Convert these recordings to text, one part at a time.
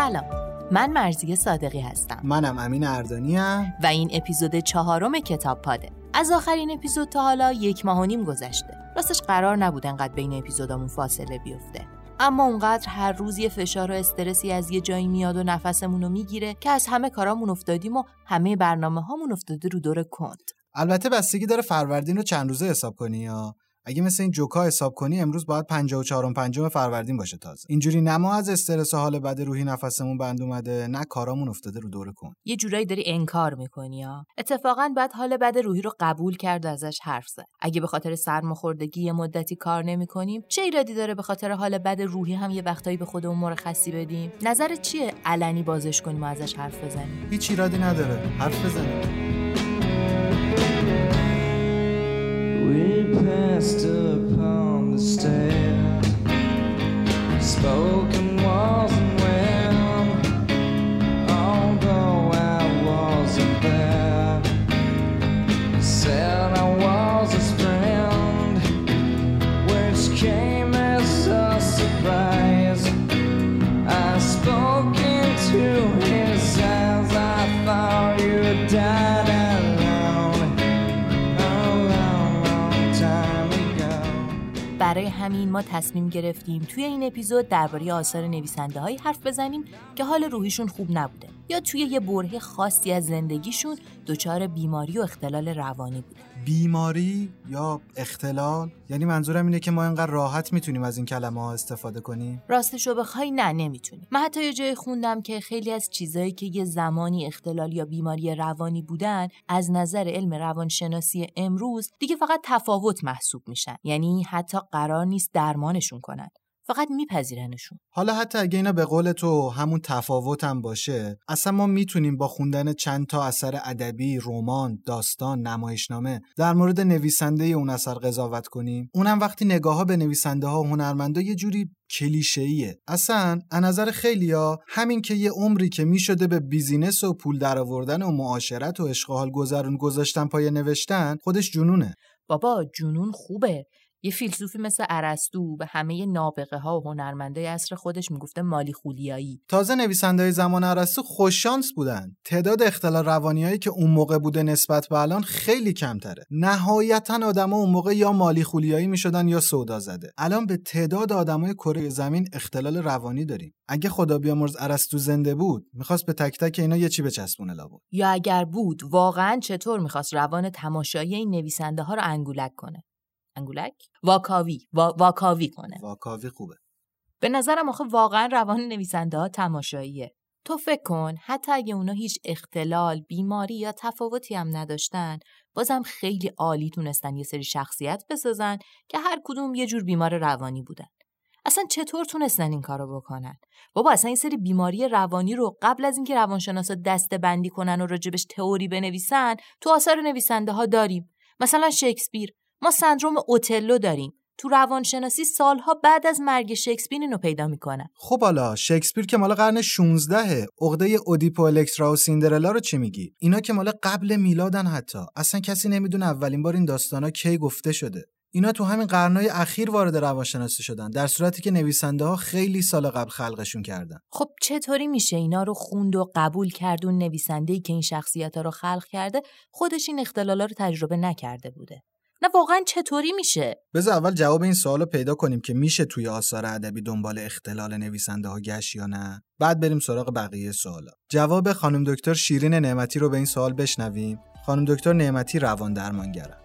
سلام. من مرزی صادقی هستم. منم امین اردانی هم. و این اپیزود چهارم کتاب پاده. از آخرین اپیزود تا حالا یک ماه و نیم گذشته. راستش قرار نبود انقدر بین اپیزودامون فاصله بیفته. اما اونقدر هر روز یه فشار و استرسی از یه جایی میاد و نفسمون رو می‌گیره که از همه کارامون افتادیم و همه برنامه هامون افتاده رو دور کند. البته بستگی داره فروردین رو چند روزه حساب کنی یا؟ اگه مثل این جوکا حساب کنی امروز باید 54 پنجم فروردین باشه تازه. اینجوری نما از استرس و حال بد روحی نفسمون بند اومده نه کارامون افتاده رو دور کن. یه جورایی داری انکار می‌کنی ها اتفاقا بعد حال بد روحی رو قبول کرد و ازش حرف زد. اگه به خاطر سرماخوردگی یه مدتی کار نمی‌کنیم چه ایرادی داره به خاطر حال بد روحی هم یه وقتایی به خودمون مرخصی بدیم؟ نظر چیه؟ علنی بازش کنیم و ازش حرف بزنیم. هیچ ایرادی نداره. حرف بزنیم. We passed upon the stairs, spoken walls برای همین ما تصمیم گرفتیم توی این اپیزود درباره آثار نویسنده هایی حرف بزنیم که حال روحیشون خوب نبوده یا توی یه بره خاصی از زندگیشون دچار بیماری و اختلال روانی بوده. بیماری یا اختلال؟ یعنی منظورم اینه که ما اینقدر راحت می‌تونیم از این کلمه ها استفاده کنیم؟ راستش رو بخوای نه نمی‌تونیم. من حتی یه جای خوندم که خیلی از چیزهایی که یه زمانی اختلال یا بیماری روانی بودن از نظر علم روانشناسی امروز دیگه فقط تفاوت محسوب میشن. یعنی حتی قرار نیست درمانشون کنن. فقط میپذیرنشون. حالا حتی اگه اینا به قول تو همون تفاوت هم باشه اصلا ما می‌تونیم با خوندن چند تا اثر ادبی رمان داستان نمایشنامه در مورد نویسنده اون اثر قضاوت کنیم؟ اونم وقتی نگاه ها به نویسنده ها و هنرمندا یه جوری کلیشه‌ایه. اصلا از نظر خیلیا همین که یه عمری که می‌شده به بیزینس و پول درآوردن و معاشرت و اشغال گذرون گذاشتن پای نوشتن خودش جنونه. بابا جنون خوبه. یه فیلسوفی مثل ارسطو به همه نابغه ها و هنرمندای عصر خودش می‌گفته مالی خولیایی. تازه نویسنده زمان ارسطو خوششانس بودن. تعداد اختلال روانیایی که اون موقع بوده نسبت به الان خیلی کمتره. نهایتا آدما اون موقع یا مالی خولیایی می‌شدن یا سودا زده. الان به تعداد آدمای کره زمین اختلال روانی داریم. اگه خدا بیامرز ارسطو زنده بود می‌خواست به تک تک اینا یه چی بچسبونه لابد. یا اگر بود واقعا چطور می‌خواست روان تماشایی این نویسنده ها رو انگولک کنه؟ انگولک واکاوی واکاوی کنه واکاوی خوبه به نظرم آخه واقعا روان نویسنده ها تماشاییه تو فکر کن حتی اگه اونا هیچ اختلال، بیماری یا تفاوتی هم نداشتن بازم خیلی عالی تونستن یه سری شخصیت بسازن که هر کدوم یه جور بیمار روانی بودن. اصلا چطور تونستن این کارو بکنن؟ بابا اصلا این سری بیماری روانی رو قبل از اینکه روانشناسا دسته بندی کنن و راجبش تئوری بنویسن تو آثار نویسنده ها داریم. مثلا شکسپیر ما سندروم اوتلو داریم. تو روانشناسی سالها بعد از مرگ شکسپیر اینو پیدا می‌کنن. خب حالا شکسپیر که مال قرن 16 عقده اودیپو الکترا و سیندرلا رو چی میگی؟ اینا که مال قبل میلادن حتی. اصلا کسی نمی‌دونه اولین بار این داستانا کی گفته شده. اینا تو همین قرنهای اخیر وارد روانشناسی شدن در صورتی که نویسنده ها خیلی سال قبل خلقشون کردن. خب چطوری میشه اینا رو خوند و قبول کرد اون نویسنده ای که این شخصیت ها رو خلق کرده خودش این اختلالا رو تجربه نکرده بوده؟ نه واقعا چطوری میشه؟ بذار اول جواب این سوال رو پیدا کنیم که میشه توی آثار ادبی دنبال اختلال نویسنده ها گشت یا نه. بعد بریم سراغ بقیه سوالا. جواب خانم دکتر شیرین نعمتی رو به این سوال بشنویم. خانم دکتر نعمتی روان درمانگره.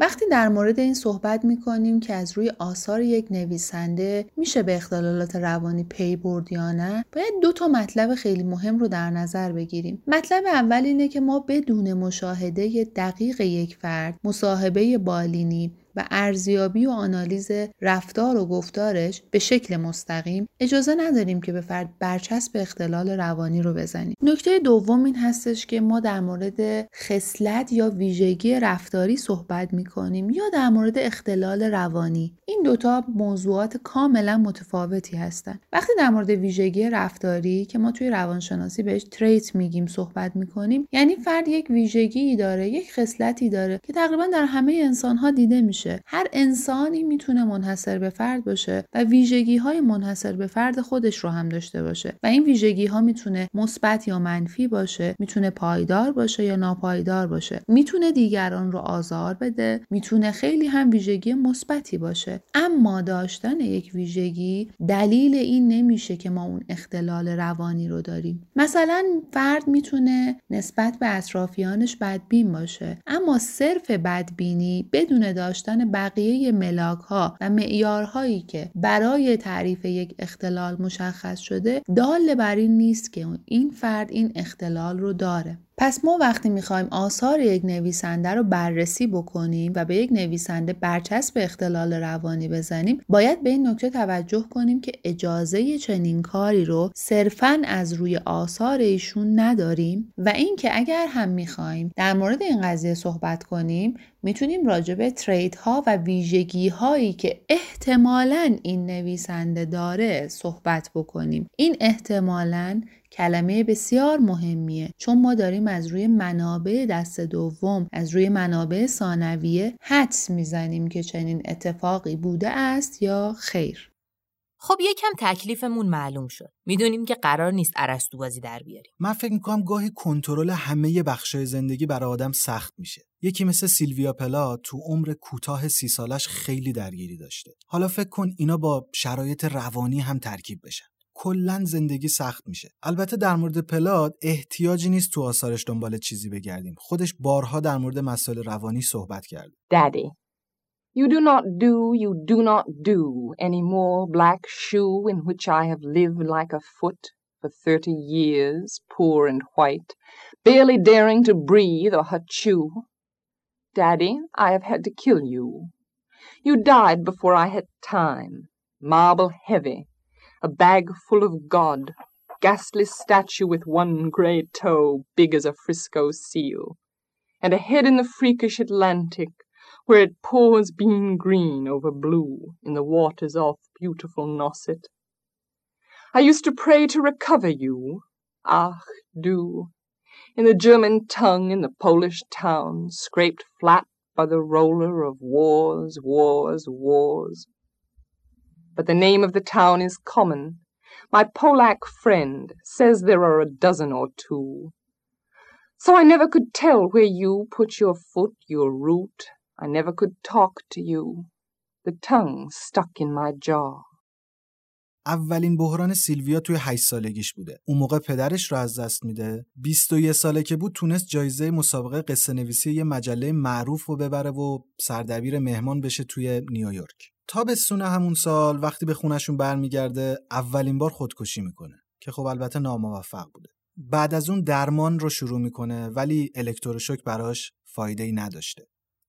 وقتی در مورد این صحبت می کنیم که از روی آثار یک نویسنده میشه به اختلالات روانی پی برد یا نه باید دو تا مطلب خیلی مهم رو در نظر بگیریم. مطلب اول اینه که ما بدون مشاهده دقیق یک فرد مصاحبه بالینی و ارزیابی و آنالیز رفتار و گفتارش به شکل مستقیم اجازه نداریم که به فرد برچسب اختلال روانی رو بزنیم. نکته دوم این هستش که ما در مورد خصلت یا ویژگی رفتاری صحبت می‌کنیم یا در مورد اختلال روانی. این دوتا موضوعات کاملا متفاوتی هستند وقتی در مورد ویژگی رفتاری که ما توی روانشناسی بهش تریت میگیم صحبت می‌کنیم یعنی فرد یک ویژگی داره یک خصلتی داره که تقریبا در همه انسان ها دیده میشه. هر انسانی می‌تونه منحصر به فرد باشه و ویژگی های منحصر به فرد خودش رو هم داشته باشه. و این ویژگی ها می‌تونه مثبت یا منفی باشه می‌تونه پایدار باشه یا ناپایدار باشه. می‌تونه دیگران رو آزار بده می‌تونه خیلی هم ویژگی مثبتی باشه. اما داشتن یک ویژگی دلیل این نمیشه که ما اون اختلال روانی رو داریم. مثلا فرد می‌تونه نسبت به اطرافیانش بدبین باشه. اما صرف بدبینی بدون داشتن بقیه ملاک ها و معیارهایی که برای تعریف یک اختلال مشخص شده دال بر این نیست که این فرد این اختلال رو داره. پس ما وقتی می‌خوایم آثار یک نویسنده رو بررسی بکنیم و به یک نویسنده برچسب اختلال روانی بزنیم باید به این نکته توجه کنیم که اجازه چنین کاری رو صرفا از روی آثار ایشون نداریم و اینکه اگر هم می‌خوایم در مورد این قضیه صحبت کنیم می‌تونیم راجع به ترید ها و ویژگی هایی که احتمالا این نویسنده داره صحبت بکنیم. این احتمالا کلمه بسیار مهمیه. چون ما داریم از روی منابع دست دوم از روی منابع ثانویه حدس می‌زنیم که چنین اتفاقی بوده است یا خیر. خب یکم تکلیفمون معلوم شد. می‌دونیم که قرار نیست ارسطو بازی در بیاریم. من فکر می‌کنم گاهی کنترل همه بخشای زندگی برای آدم سخت میشه. یکی مثل سیلویا پلا تو عمر کوتاه سی سالش خیلی درگیری داشته. حالا فکر کن اینا با شرایط روانی هم ترکیب بشن. کلا زندگی سخت میشه البته در مورد پلاد احتیاجی نیست تو آثارش دنبال چیزی بگردیم خودش بارها در مورد مسائل روانی صحبت کرد Daddy You do not do, you do not do any more black shoe in which I have lived like a foot for thirty years, poor and white, barely daring to breathe or chew. Daddy, I have had to kill you. You died before I had time, marble heavy, a bag full of God, ghastly statue with one grey toe big as a Frisco seal, and a head in the freakish Atlantic, where it pours bean green over blue in the waters off beautiful Nauset. I used to pray to recover you, ach du, in the German tongue in the Polish town, scraped flat by the roller of wars, wars, wars but the name of the town is common. My Polack friend says there are a dozen or two. So I never could tell where you put your foot, your root. I never could talk to you. The tongue stuck in my jaw. اولین بحران سیلویا توی 8 سالگیش بوده. اون موقع پدرش رو از دست میده. 21 ساله که بود تونست جایزه مسابقه قصه نویسی یه مجله معروف رو ببره و سردبیر مهمان بشه توی نیویورک. تابستون همون سال وقتی به خونشون برمیگرده اولین بار خودکشی می‌کنه که خب البته ناموفق بوده بعد از اون درمان رو شروع می‌کنه ولی الکتروشوک براش فایده ای نداشته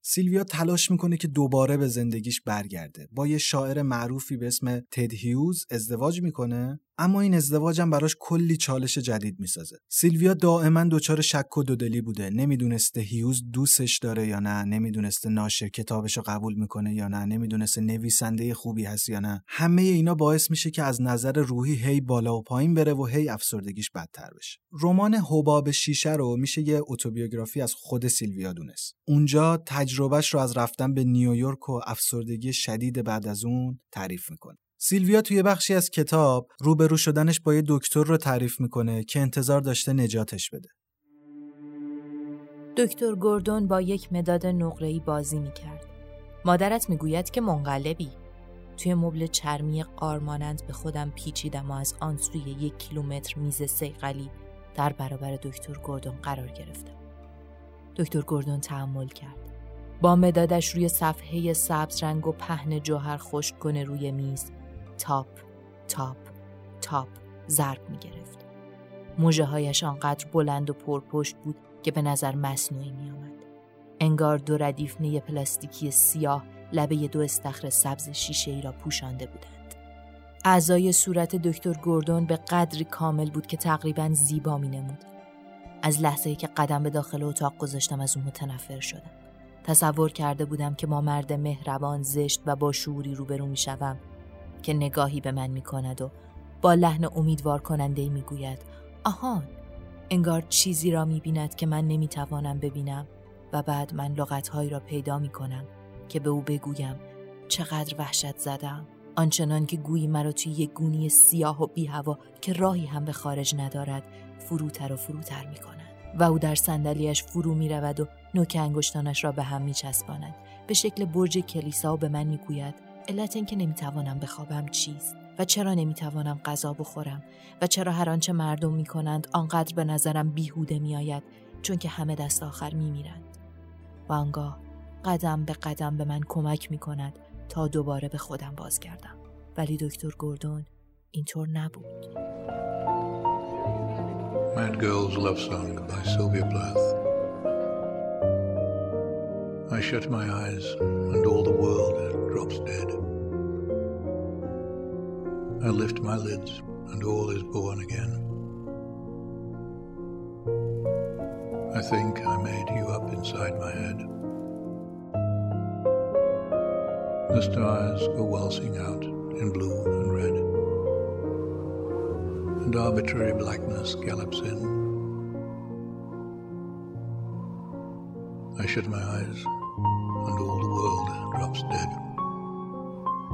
سیلویا تلاش می‌کنه که دوباره به زندگیش برگرده. با یه شاعر معروفی به اسم تد هیوز ازدواج می‌کنه. اما این ازدواجم براش کلی چالش جدید می‌سازه. سیلویا دائما دچار شک و دودلی بوده. نمی‌دونسته هیوز دوستش داره یا نه نمی‌دونسته ناشر کتابش رو قبول می‌کنه یا نه نمی‌دونسته نویسنده خوبی هست یا نه. همه اینا باعث میشه که از نظر روحی هی بالا و پایین بره و هی افسردگیش بدتر بشه. رمان حباب شیشه رو میشه یه اتوبیوگرافی از خود سیلویا دونست. اونجا تجربهش رو از رفتن به نیویورک و افسردگی شدید بعد از اون تعریف می‌کنه. سیلویا توی بخشی از کتاب روبرو شدنش با یه دکتر رو تعریف می‌کنه که انتظار داشته نجاتش بده. دکتر گوردون با یک مداد نقره‌ای بازی می‌کرد. مادرت می‌گوید که منقلبی. توی مبل چرمی قارمانند به خودم پیچیدم و از آن سوی یک کیلومتر میز سیقلی در برابر دکتر گوردون قرار گرفتم. دکتر گوردون تحمل کرد. با مدادش روی صفحه سبز رنگ و پهن جوهر خشک کن روی میز تاپ تاپ تاپ ضرب می گرفت. مژه هایش آنقدر بلند و پرپشت بود که به نظر مصنوعی می آمد. انگار دو ردیف نی پلاستیکی سیاه لبه دو استخر سبز شیشه ای را پوشانده بودند. اعضای صورت دکتر گوردون به قدری کامل بود که تقریبا زیبا می نمود. از لحظه ای که قدم به داخل اتاق گذاشتم از اون متنفر شدم. تصور کرده بودم که ما مرد مهربان زشت و با شعوری روبرو می شوم که نگاهی به من می کند و با لحن امیدوار کننده می گوید آهان انگار چیزی را می بیند که من نمی توانم ببینم و بعد من لغتهایی را پیدا می کنم که به او بگویم چقدر وحشت زدم. آنچنان که گویی مرا توی یک گونی سیاه و بی هوا که راهی هم به خارج ندارد فروتر و فروتر می کند و او در صندلیاش فرو می رود و نوک انگشتانش را به هم می چسباند به شکل برج کلیسا و به من می گوید علت اینکه نمی توانم بخوابم چیست و چرا نمی توانم غذا بخورم و چرا هر آنچه مردم می کنند آنقدر به نظرم بیهوده می آید چون که همه دست آخر می میرند و آنگاه قدم به قدم به من کمک می کند تا دوباره به خودم بازگردم. ولی دکتر گوردون اینطور نبود. Mad Girl's Love Song by Sylvia Plath. I shut my eyes and all the world drops dead I lift my lids and all is born again I think I made you up inside my head The stars go waltzing out in blue and red, and arbitrary blackness gallops in. I shut my eyes, and all the world drops dead.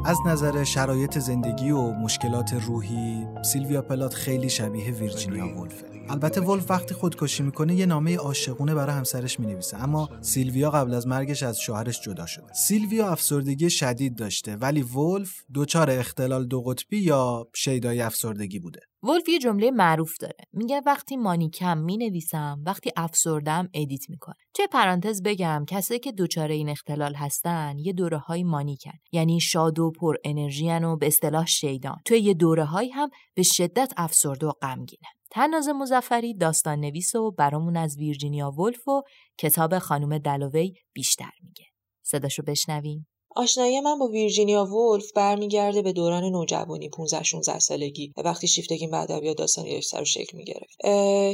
از نظر شرایط زندگی و مشکلات روحی سیلویا پلات خیلی شبیه ویرجینیا ولفه البته ولف وقتی خودکشی می‌کنه یه نامه عاشقونه برای همسرش می‌نویسه. اما سیلویا قبل از مرگش از شوهرش جدا شده. سیلویا افسردگی شدید داشته ولی ولف دچار اختلال دو قطبی یا شیدای افسردگی بوده. ولف یه جمله معروف داره. میگه وقتی manic ام می‌نویسم وقتی افسردم edit می‌کنه. چه پرانتز بگم کسایی که دچار این اختلال هستن یه دوره های مانیکن. یعنی شاد و پر انرژی و به اصطلاح شیدان. توی یه دوره هایی هم به شدت افسرده و غمگینن طناز مظفری داستان نویس و برامون از ویرجینیا ولف و کتاب خانم دلوی بیشتر میگه. صداشو بشنویم. آشنایی من با ویرجینیا وولف برمیگرده به دوران نوجوانی 15 16 سالگی. وقتی شیفتگین به ادبیات داستان یک سر و شکل می‌گرفت.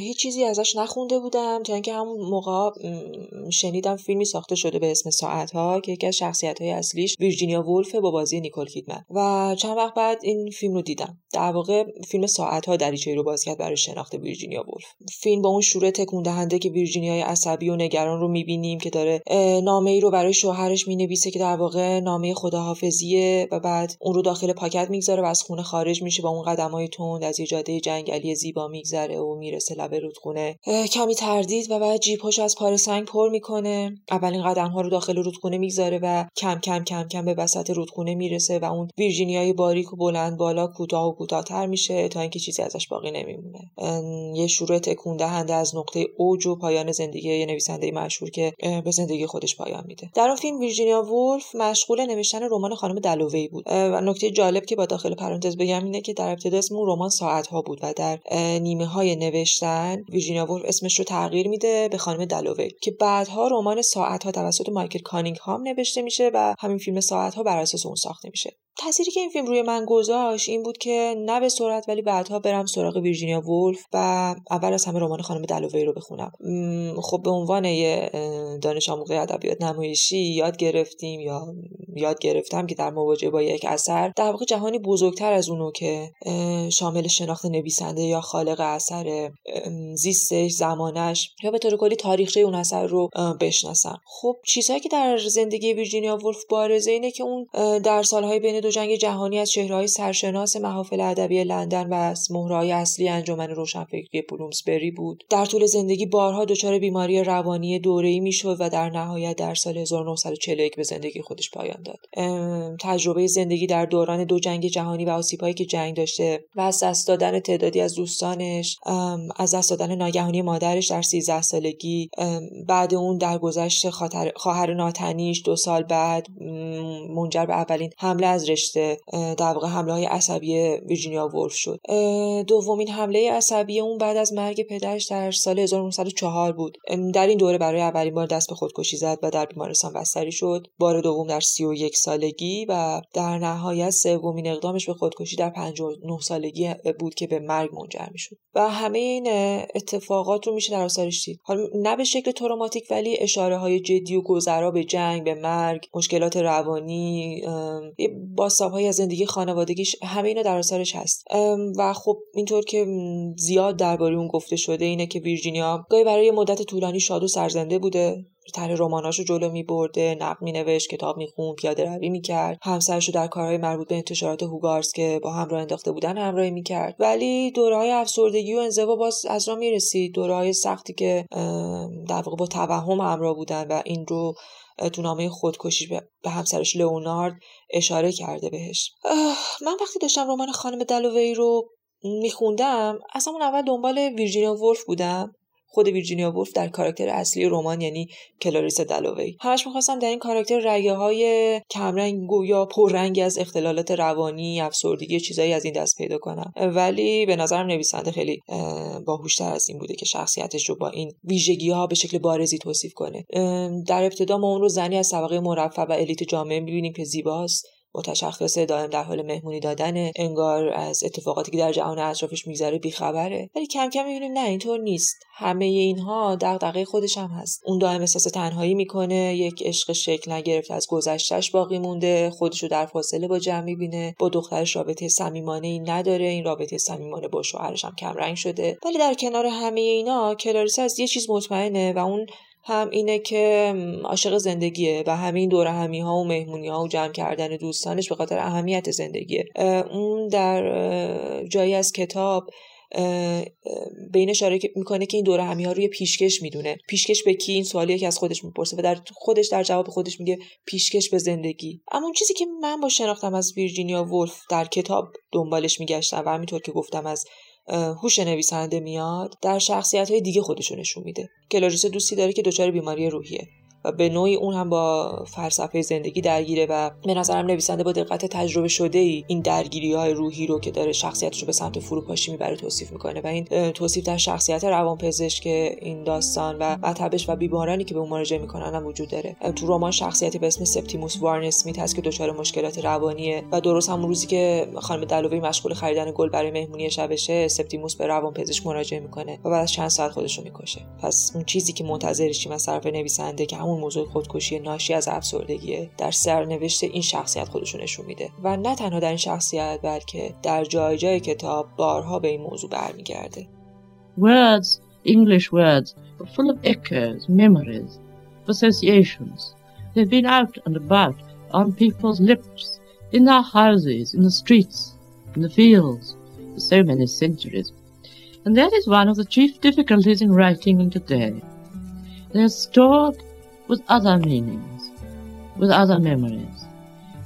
هیچ چیزی ازش نخونده بودم تا اینکه همون موقع شنیدم فیلمی ساخته شده به اسم ساعت ها که یکی از شخصیت های اصلیش ویرجینیا وولف با بازی نیکول کیدمن. و چند وقت بعد این فیلم رو دیدم. در واقع فیلم ساعت ها دریچه رو باز کرد برای شناخت ویرجینیا وولف. فیلم با اون شروع تکون دهنده که ویرجینیای عصبی و نگران رو می‌بینیم که داره نامه ای رو برای شوهرش می‌نویسه که در واقع نامه خداحافظیه و بعد اون رو داخل پاکت می‌گذاره و از خونه خارج میشه با اون قدمای تند از یه جاده جنگلی زیبا میگذره و می‌رسه لب رودخونه کمی تردید و بعد جیبهاشو از پاره سنگ پر می‌کنه. اولین قدم ها رو داخل رودخونه می‌گذاره و کم کم کم کم به وسط رودخونه می‌رسه و اون ویرجینیای باریک و بلند بالا کوتاه و کوتاهتر میشه تا اینکه چیزی ازش باقی نمیمونه. یه شروع تکون دهنده از نقطه اوج و پایان زندگی یه نویسنده مشهور که به زندگی خودش پایان میده. در اون فیلم ویرجینیا وولف مشغول نوشتن رمان خانم دلوی بود. و نکته جالب که با داخل پرانتز بگم اینه که در ابتدا اسم رمان ساعت ها بود و در نیمه های نوشتن ویرجینیا وولف اسمش رو تغییر میده به خانم دلوی که بعدها رمان ساعت ها توسط مایکل کانینگهام نوشته میشه و همین فیلم ساعت ها بر اساس اون ساخته میشه. تأثیری که این فیلم روی من گذاشت این بود که نه به سرعت ولی بعدها برم سراغ ویرجینیا وولف و اول از همه رمان خانم دلوی رو بخونم. خب به عنوان یه دانش آموز ادبیات نمایشی یاد گرفتیم یا یاد گرفتم که در مواجهه با یک اثر در واقع جهانی بزرگتر از اونو که شامل شناخت نویسنده یا خالق اثر زیستش زمانش یا به طور کلی تاریخچه اون اثر رو بشناسم. خب چیزهایی که در زندگی ویرجینیا وولف بارزه اینه که اون در سالهای بین دو جنگ جهانی از چهرههای سرشناس محافل ادبی لندن و از مهرهای اصلی انجمن روشنفکری بلومسبری بود. در طول زندگی بارها دچار بیماری روانی دوره‌ای می‌شد و در نهایت در سال 1941 به زندگی خودش پایان داد. تجربه زندگی در دوران دو جنگ جهانی و آسیبهایی که جنگ داشته و از دست دادن تعدادی از دوستانش از دست دادن ناگهانی مادرش در 13 سالگی بعد اون در گذشت خواهر ناتنیش دو سال بعد منجر به اولین حمله از رشته در واقع حمله های عصبی ویرجینیا وولف شد. دومین حمله عصبی اون بعد از مرگ پدرش در سال 1904 بود. در این دوره برای اولین بار دست به خودکشی زد و در بیمارستان بستری شد. بار دوم در سی و یک سالگی و در نهایت سومین اقدامش به خودکشی در 59 سالگی بود که به مرگ منجر می‌شد. و همه این اتفاقات رو میشه در آثارش دید. حالا نه به شکل تروماتیک ولی اشاره های جدی و گذرا به جنگ به مرگ مشکلات روانی باستاب های از زندگی خانوادگیش همه اینا در آثارش هست. و خب اینطور که زیاد درباره اون گفته شده اینه که ویرجینیا گاهی برای مدت طولانی شاد و سرزنده بوده. طرح رماناشو جلو می برده نقد می نوشت کتاب می خون پیاده روی می کرد همسرشو در کارهای مربوط به انتشارات هوگارس که با هم راه انداخته بودن همراهی می کرد ولی دورهای افسردگی و انزوا باز از راه می رسید دورهای سختی که در واقع با توهم همراه بودن و این رو تو نامه خودکشی به همسرش لئونارد اشاره کرده بهش. من وقتی داشتم رمان خانم دلوی رو میخوندم از همون اول دنبال ویرجینیا ولف بودم. خود ویرجینیا وولف در کاراکتر اصلی رمان یعنی کلاریس دلوی همش می‌خواستم در این کاراکتر رگه های کمرنگ یا پررنگی از اختلالات روانی افسردگی چیزایی از این دست پیدا کنم. ولی به نظرم نویسنده خیلی باهوشتر از این بوده که شخصیتش رو با این ویژگی ها به شکل بارزی توصیف کنه. در ابتدا ما اون رو زنی از طبقه مرفع و الیت جامعه می‌بینیم که زیباست. با تشخص دائم در حال مهمونی دادن انگار از اتفاقاتی که در جهان اطرافش میگذره بیخبره. ولی کم کم می‌بینیم نه اینطور نیست. همه اینها دغدغه خودش هم هست. اون دائم احساس تنهایی می‌کنه یک عشق شکل نگرفته از گذشتهش باقی مونده خودش رو در فاصله با جمع می‌بینه. با دخترش رابطه صمیمانه ای نداره این رابطه صمیمانه با شوهرش هم کم رنگ شده. ولی در کنار همه اینا کلاریس از یه چیز مطمئنه و اون هم اینه که عاشق زندگیه و همین دور همی ها و مهمونی ها و جمع کردن دوستانش به خاطر اهمیت زندگیه. اون در جایی از کتاب به این اشاره می‌کنه که این دوره همی ها روی پیشکش می‌دونه. پیشکش به کی؟ این سوالیه که از خودش می‌پرسه و در خودش در جواب خودش میگه پیشکش به زندگی. اما اون چیزی که من با شناختم از ویرجینیا ولف در کتاب دنبالش میگشتم و همینطور که گفتم از هوش نویسنده میاد در شخصیت های دیگه خودشو نشون میده. کلاریس دوستی داره که دچار بیماری روحیه. به نوعی اون هم با فلسفه زندگی درگیره و به نظرم نویسنده با دقت تجربه شده ای این درگیری های روحی رو که داره شخصیتش رو به سمت فروپاشی می‌بره توصیف می‌کنه و این توصیف در شخصیت روانپزشک این داستان و مطبش و بیمارانی که به اون مراجعه می‌کنن هم وجود داره. تو رمان شخصیتی به اسم سپتیموس وارن اسمیت هست که دچار مشکلات روانیه و درست همون روزی که خانم دلوی مشغول خریدن گل برای مهمونی شبشه سپتیموس به روانپزشک مراجعه می‌کنه و بعد از چند ساعت خودش رو می‌کشه. پس اون چیزی که منتظرشیم از طرف نویسنده که موضوع خودکشی ناشی از افسردگیه در سرنوشت این شخصیت خودشون نشون میده و نه تنها در این شخصیت بلکه در جای جای کتاب بارها به این موضوع برمیگرده Words, English words, are full of echoes, memories, associations. They've been out and about on people's lips, in their houses, in the streets, in the fields, for so many centuries. And that is one of the chief difficulties in writing in today. They are stored with other meanings, with other memories,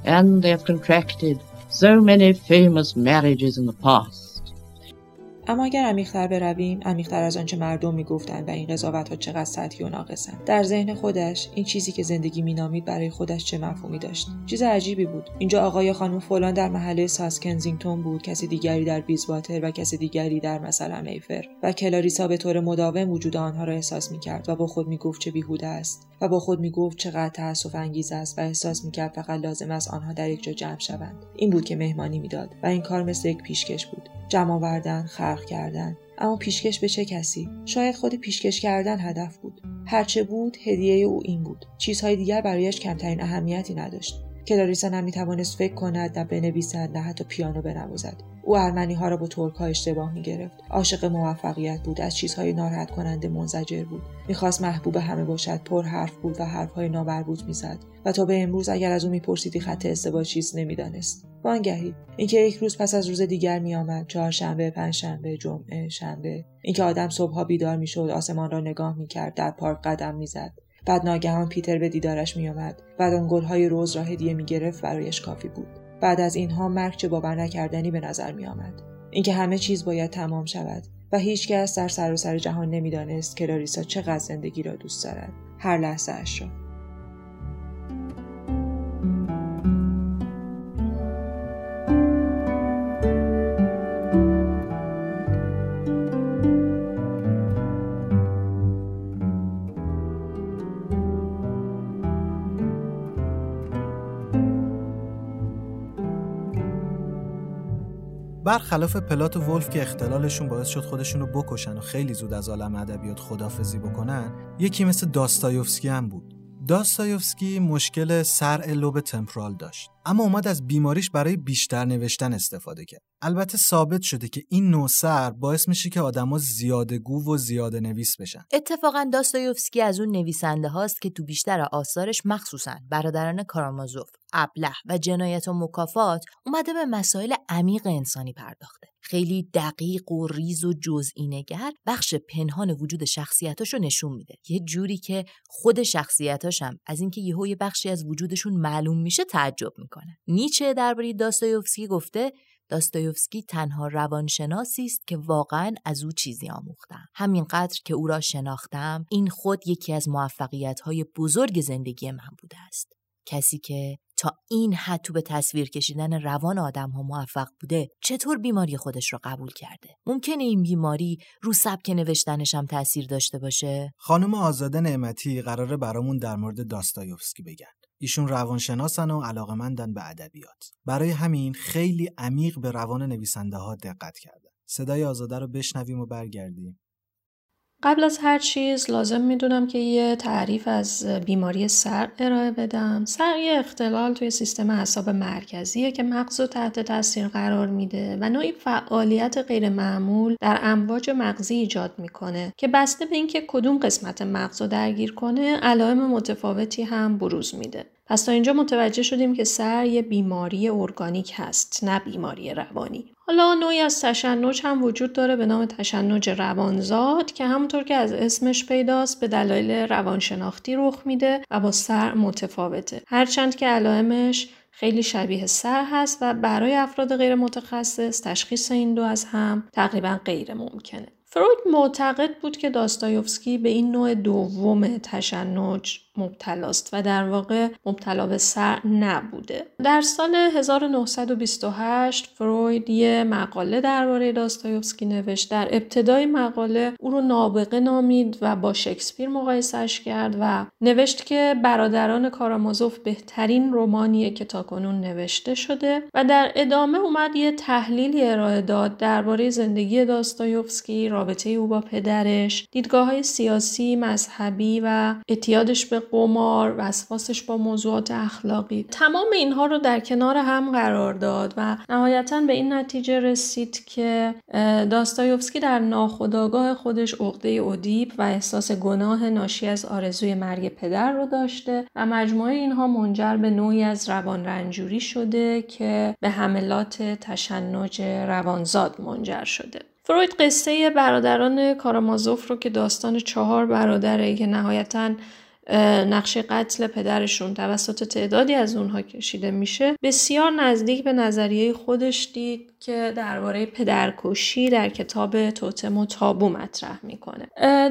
and they have contracted so many famous marriages in the past. اما اگر عمیقتر برویم عمیقتر از آنچه مردم می‌گفتند و این قضاوت ها چقدر سطحی و ناقصند. در ذهن خودش این چیزی که زندگی مینامید برای خودش چه مفهومی داشت؟ چیز عجیبی بود. اینجا آقای خانم فلان در محله ساس کنزینگتون بود کسی دیگری در بیزواتر و کسی دیگری در مثلا میفر. و کلاریسا به طور مداوم وجود آنها را احساس می‌کرد و با خود می‌گفت چه بیهوده است. و با خود می‌گفت چقدر تاسف انگیز است و احساس می‌کرد فقط لازم است آنها در یک جا جمع شوند. این بود که مهمانی می‌داد و این کار مثل یک پیشکش بود. جمع آوردن خلق کردن. اما پیشکش به چه کسی؟ شاید خود پیشکش کردن هدف بود. هرچه بود هدیه او این بود. چیزهای دیگر برایش کمترین اهمیتی نداشت. کلاریسا نه می‌توانست فکر کند نه بنویسد نه حتی پیانو بنوازد او ارمنی ها را با ترک ها اشتباه می گرفت. عاشق موفقیت بود. از چیزهای ناراحت کننده منزجر بود. می‌خواست محبوب همه باشد. پر حرف بود و حرفهای نامربوط می‌زد. و تا به امروز اگر از او میپرسیدی خط ازدواج چیست نمی‌دانست. وانگهی اینکه یک روز پس از روز دیگر میآمد چهارشنبه پنجشنبه جمعه شنبه اینکه آدم صبحها بیدار می‌شد آسمان را نگاه می‌کرد در پارک قدم می‌زد بعد ناگهان پیتر به دیدارش میآمد آن گلهای روز را هدیه می‌گرفت برایش کافی بود. بعد از اینها مرگ چه باور نکردنی به نظر می آمد. اینکه همه چیز باید تمام شود و هیچکس در سر و سر جهان نمی‌دانست که لاریسا چقدر زندگی را دوست دارد. هر لحظه اش را. برخلاف پلات و ولف که اختلالشون باعث شد خودشونو بکشن و خیلی زود از عالم ادبیات خدافظی بکنن یکی مثل داستایوفسکی هم بود. داستایوفسکی مشکل صرع لوب تمپورال داشت. اما اومد از بیماریش برای بیشتر نوشتن استفاده کرد. البته ثابت شده که این نوع صرع باعث میشه که آدما زیاده گو و زیاده نویس بشن. اتفاقا داستایوفسکی از اون نویسنده هاست که تو بیشتر آثارش مخصوصا برادران کارامازوف ابله و جنایت و مکافات اومده به مسائل عمیق انسانی پرداخته. خیلی دقیق و ریز و جزئی نگر بخش پنهان وجود شخصیتاشو نشون میده. یه جوری که خود شخصیتاش از اینکه یهو یه بخشی از وجودشون معلوم میشه تعجب می‌کنه. نیچه درباره داستایوفسکی گفته داستایوفسکی تنها روانشناسی است که واقعا از او چیزی آموختم. همینقدر که او را شناختم این خود یکی از موفقیت های بزرگ زندگی من بوده است. کسی که تا این حد تو به تصویر کشیدن روان آدم ها موفق بوده چطور بیماری خودش رو قبول کرده؟ ممکنه این بیماری رو سبک نوشتنش هم تاثیر داشته باشه؟ خانم آزاده نعمتی قراره برامون در مورد داستایوفسکی بگن. ایشون روانشناسن و علاقمندن به ادبیات. برای همین خیلی عمیق به روان نویسنده ها دقت کردن صدای آزاده رو بشنویم و برگردیم. قبل از هر چیز لازم می‌دونم که یه تعریف از بیماری سر ارائه بدم. سر یه اختلال توی سیستم اعصاب مرکزیه که مغز رو تحت تاثیر قرار میده و نوعی فعالیت غیر معمول در امواج مغزی ایجاد می‌کنه که بسته به اینکه کدوم قسمت مغز رو درگیر کنه علائم متفاوتی هم بروز میده. پس تا اینجا متوجه شدیم که سر یه بیماری ارگانیک هست نه بیماری روانی. حالا نوعی از تشنج هم وجود داره به نام تشنج روانزاد که همونطور که از اسمش پیداست به دلایل روانشناختی رخ میده و با سر متفاوته. هرچند که علائمش خیلی شبیه سر هست و برای افراد غیر متخصص تشخیص این دو از هم تقریبا غیر ممکنه. فروید معتقد بود که داستایوفسکی به این نوع دوم تشنج مبتلاست و در واقع مبتلا به سر نبوده. در سال 1928 فروید یه مقاله درباره داستایوفسکی نوشت. در ابتدای مقاله او رو نابغه نامید و با شکسپیر مقایسش کرد و نوشت که برادران کارامازوف بهترین رمانیه که تاکنون نوشته شده و در ادامه اومد یه تحلیلی ارائه داد درباره زندگی داستایوفسکی رابطه او با پدرش دیدگاه های سیاسی مذهبی و اعتیادش به قمار وسواسش با موضوعات اخلاقی. تمام اینها رو در کنار هم قرار داد و نهایتا به این نتیجه رسید که داستایوفسکی در ناخودآگاه خودش عقده اودیپ و احساس گناه ناشی از آرزوی مرگ پدر رو داشته و مجموعه اینها منجر به نوعی از روان رنجوری شده که به حملات تشنج روانزاد منجر شده. فروید قصه برادران کارامازوف رو که داستان چهار برادره که نهایتا نقش قتل پدرشون توسط تعدادی از اونها کشیده میشه بسیار نزدیک به نظریه خودش دید که درباره پدرکشی در کتاب توتم و تابو مطرح می‌کنه.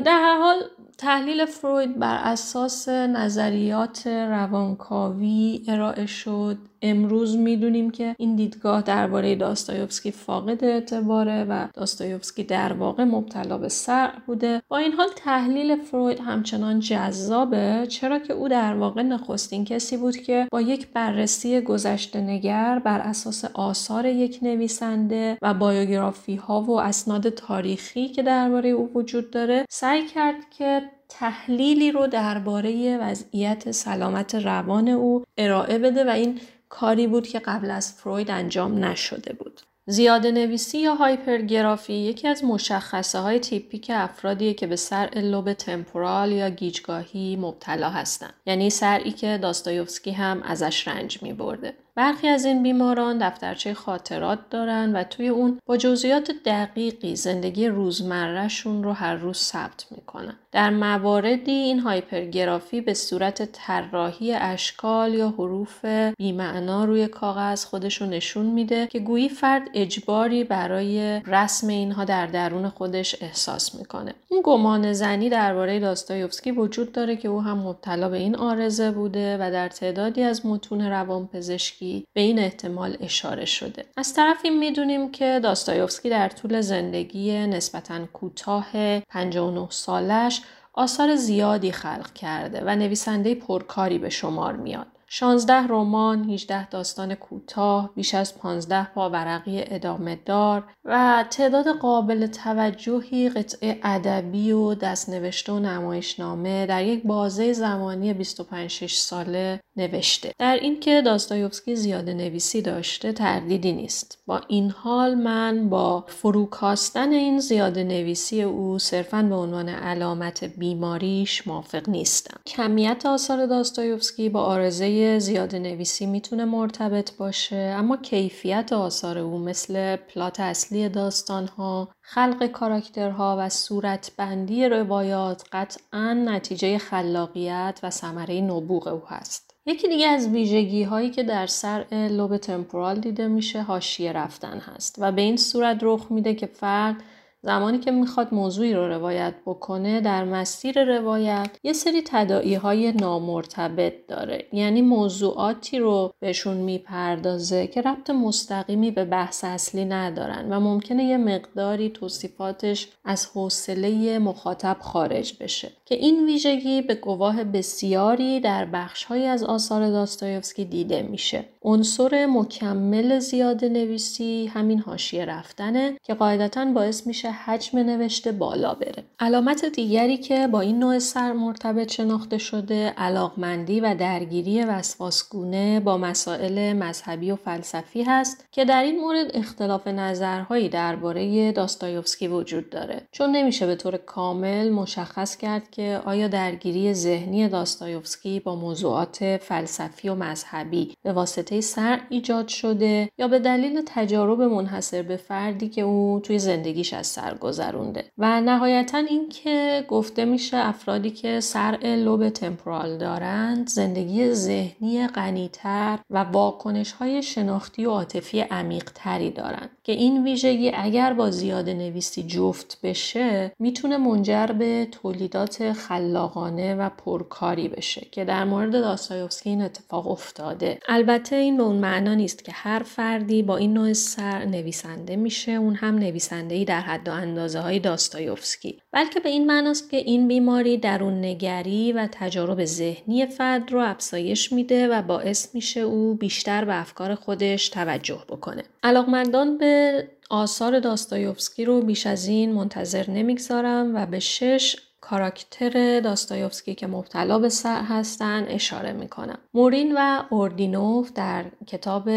در هر حال تحلیل فروید بر اساس نظریات روانکاوی ارائه شد. امروز می‌دونیم که این دیدگاه درباره داستایوفسکی فاقد اعتباره و داستایوفسکی در واقع مبتلا به سر بوده. با این حال تحلیل فروید همچنان جذابه چرا که او در واقع نخستین کسی بود که با یک بررسی گذشته نگر بر اساس آثار یک نویسنده و بایوگرافی ها و اسناد تاریخی که درباره او وجود داره سعی کرد که تحلیلی رو درباره وضعیت سلامت روان او ارائه بده و این کاری بود که قبل از فروید انجام نشده بود. زیاده نویسی یا هایپرگرافی یکی از مشخصه های تیپیک افرادیه که به سر لوب تمپورال یا گیجگاهی مبتلا هستند. یعنی سرعی که داستایوفسکی هم ازش رنج می برده. برخی از این بیماران دفترچه خاطرات دارن و توی اون با جزئیات دقیقی زندگی روزمرهشون رو هر روز ثبت می‌کنن. در مواردی این هایپرگرافی به صورت طراحی اشکال یا حروف بیمعنا روی کاغذ خودش رو نشون میده که گویی فرد اجباری برای رسم اینها در درون خودش احساس می‌کنه. این گمان زنی درباره داستایوفسکی وجود داره که او هم مبتلا به این آرزه بوده و در تعدادی از متون روانپزشکی به این احتمال اشاره شده. از طرفی می‌دونیم که داستایوفسکی در طول زندگی نسبتا کوتاه 59 سالش آثار زیادی خلق کرده و نویسنده پرکاری به شمار میاد. 16 رمان، 18 داستان کوتاه، بیش از 15 پاورقی ادامه دار و تعداد قابل توجهی قطعه ادبی و دستنوشته و نمایشنامه در یک بازه زمانی 25 ساله نوشته. در اینکه داستایوفسکی زیاده نویسی داشته تردیدی نیست. با این حال من با فروکاستن این زیاده نویسی او صرفا به عنوان علامت بیماریش موافق نیستم. کمیت آثار داستایوفسکی با آرزه زیاده نویسی می‌تونه مرتبط باشه اما کیفیت آثار او مثل پلات اصلی داستانها خلق کاراکترها و صورتبندی روایات قطعا نتیجه خلاقیت و ثمره نبوغ او هست. یکی دیگه از ویژگی هایی که در سر لوب تمپورال دیده میشه هاشیه رفتن هست و به این صورت رخ میده که فرد زمانی که می‌خواد موضوعی رو روایت بکنه در مسیر روایت یه سری تدائی های نامرتبط داره. یعنی موضوعاتی رو بهشون می‌پردازه که ربط مستقیمی به بحث اصلی ندارن و ممکنه یه مقداری توصیفاتش از حوصله مخاطب خارج بشه. که این ویژگی به گواه بسیاری در بخشهایی از آثار داستایوفسکی دیده میشه عنصر مکمل زیاده نویسی همین هاشیه رفتنه که قاعدتا باعث میشه حجم نوشته بالا بره. علامت دیگری که با این نوع سر مرتبط شناخته شده علاقمندی و درگیری وسواسگونه با مسائل مذهبی و فلسفی هست که در این مورد اختلاف نظرهایی درباره داستایوفسکی وجود داره چون نمیشه به طور کامل مشخص کرد که آیا درگیری ذهنی داستایوفسکی با موضوعات فلسفی و مذهبی به واسطه سر ایجاد شده یا به دلیل تجارب منحصر به فردی که او توی زندگیش از سر گذرونده؟ و نهایتا اینکه گفته میشه افرادی که سرع لوب تمپورال دارند زندگی ذهنی غنیتر و واکنش های شناختی و عاطفی عمیق تری دارند. که این ویژگی اگر با زیاده نویسی جفت بشه می‌تونه منجر به تولیدات خلاقانه و پرکاری بشه که در مورد داستایوفسکی این اتفاق افتاده. البته این به اون معنا نیست که هر فردی با این نوع سر نویسنده میشه اون هم نویسنده ای در حد و اندازه های داستایوفسکی. بلکه به این معناست که این بیماری درون نگری و تجارب ذهنی فرد رو افزایش میده و باعث میشه او بیشتر به افکار خودش توجه بکنه. علاقمندان به آثار داستایوفسکی رو بیش از این منتظر نمی‌گذارم و به شش کاراکتر داستایوفسکی که مبتلا به سر هستن اشاره می‌کنم مورین و اوردینوف در کتاب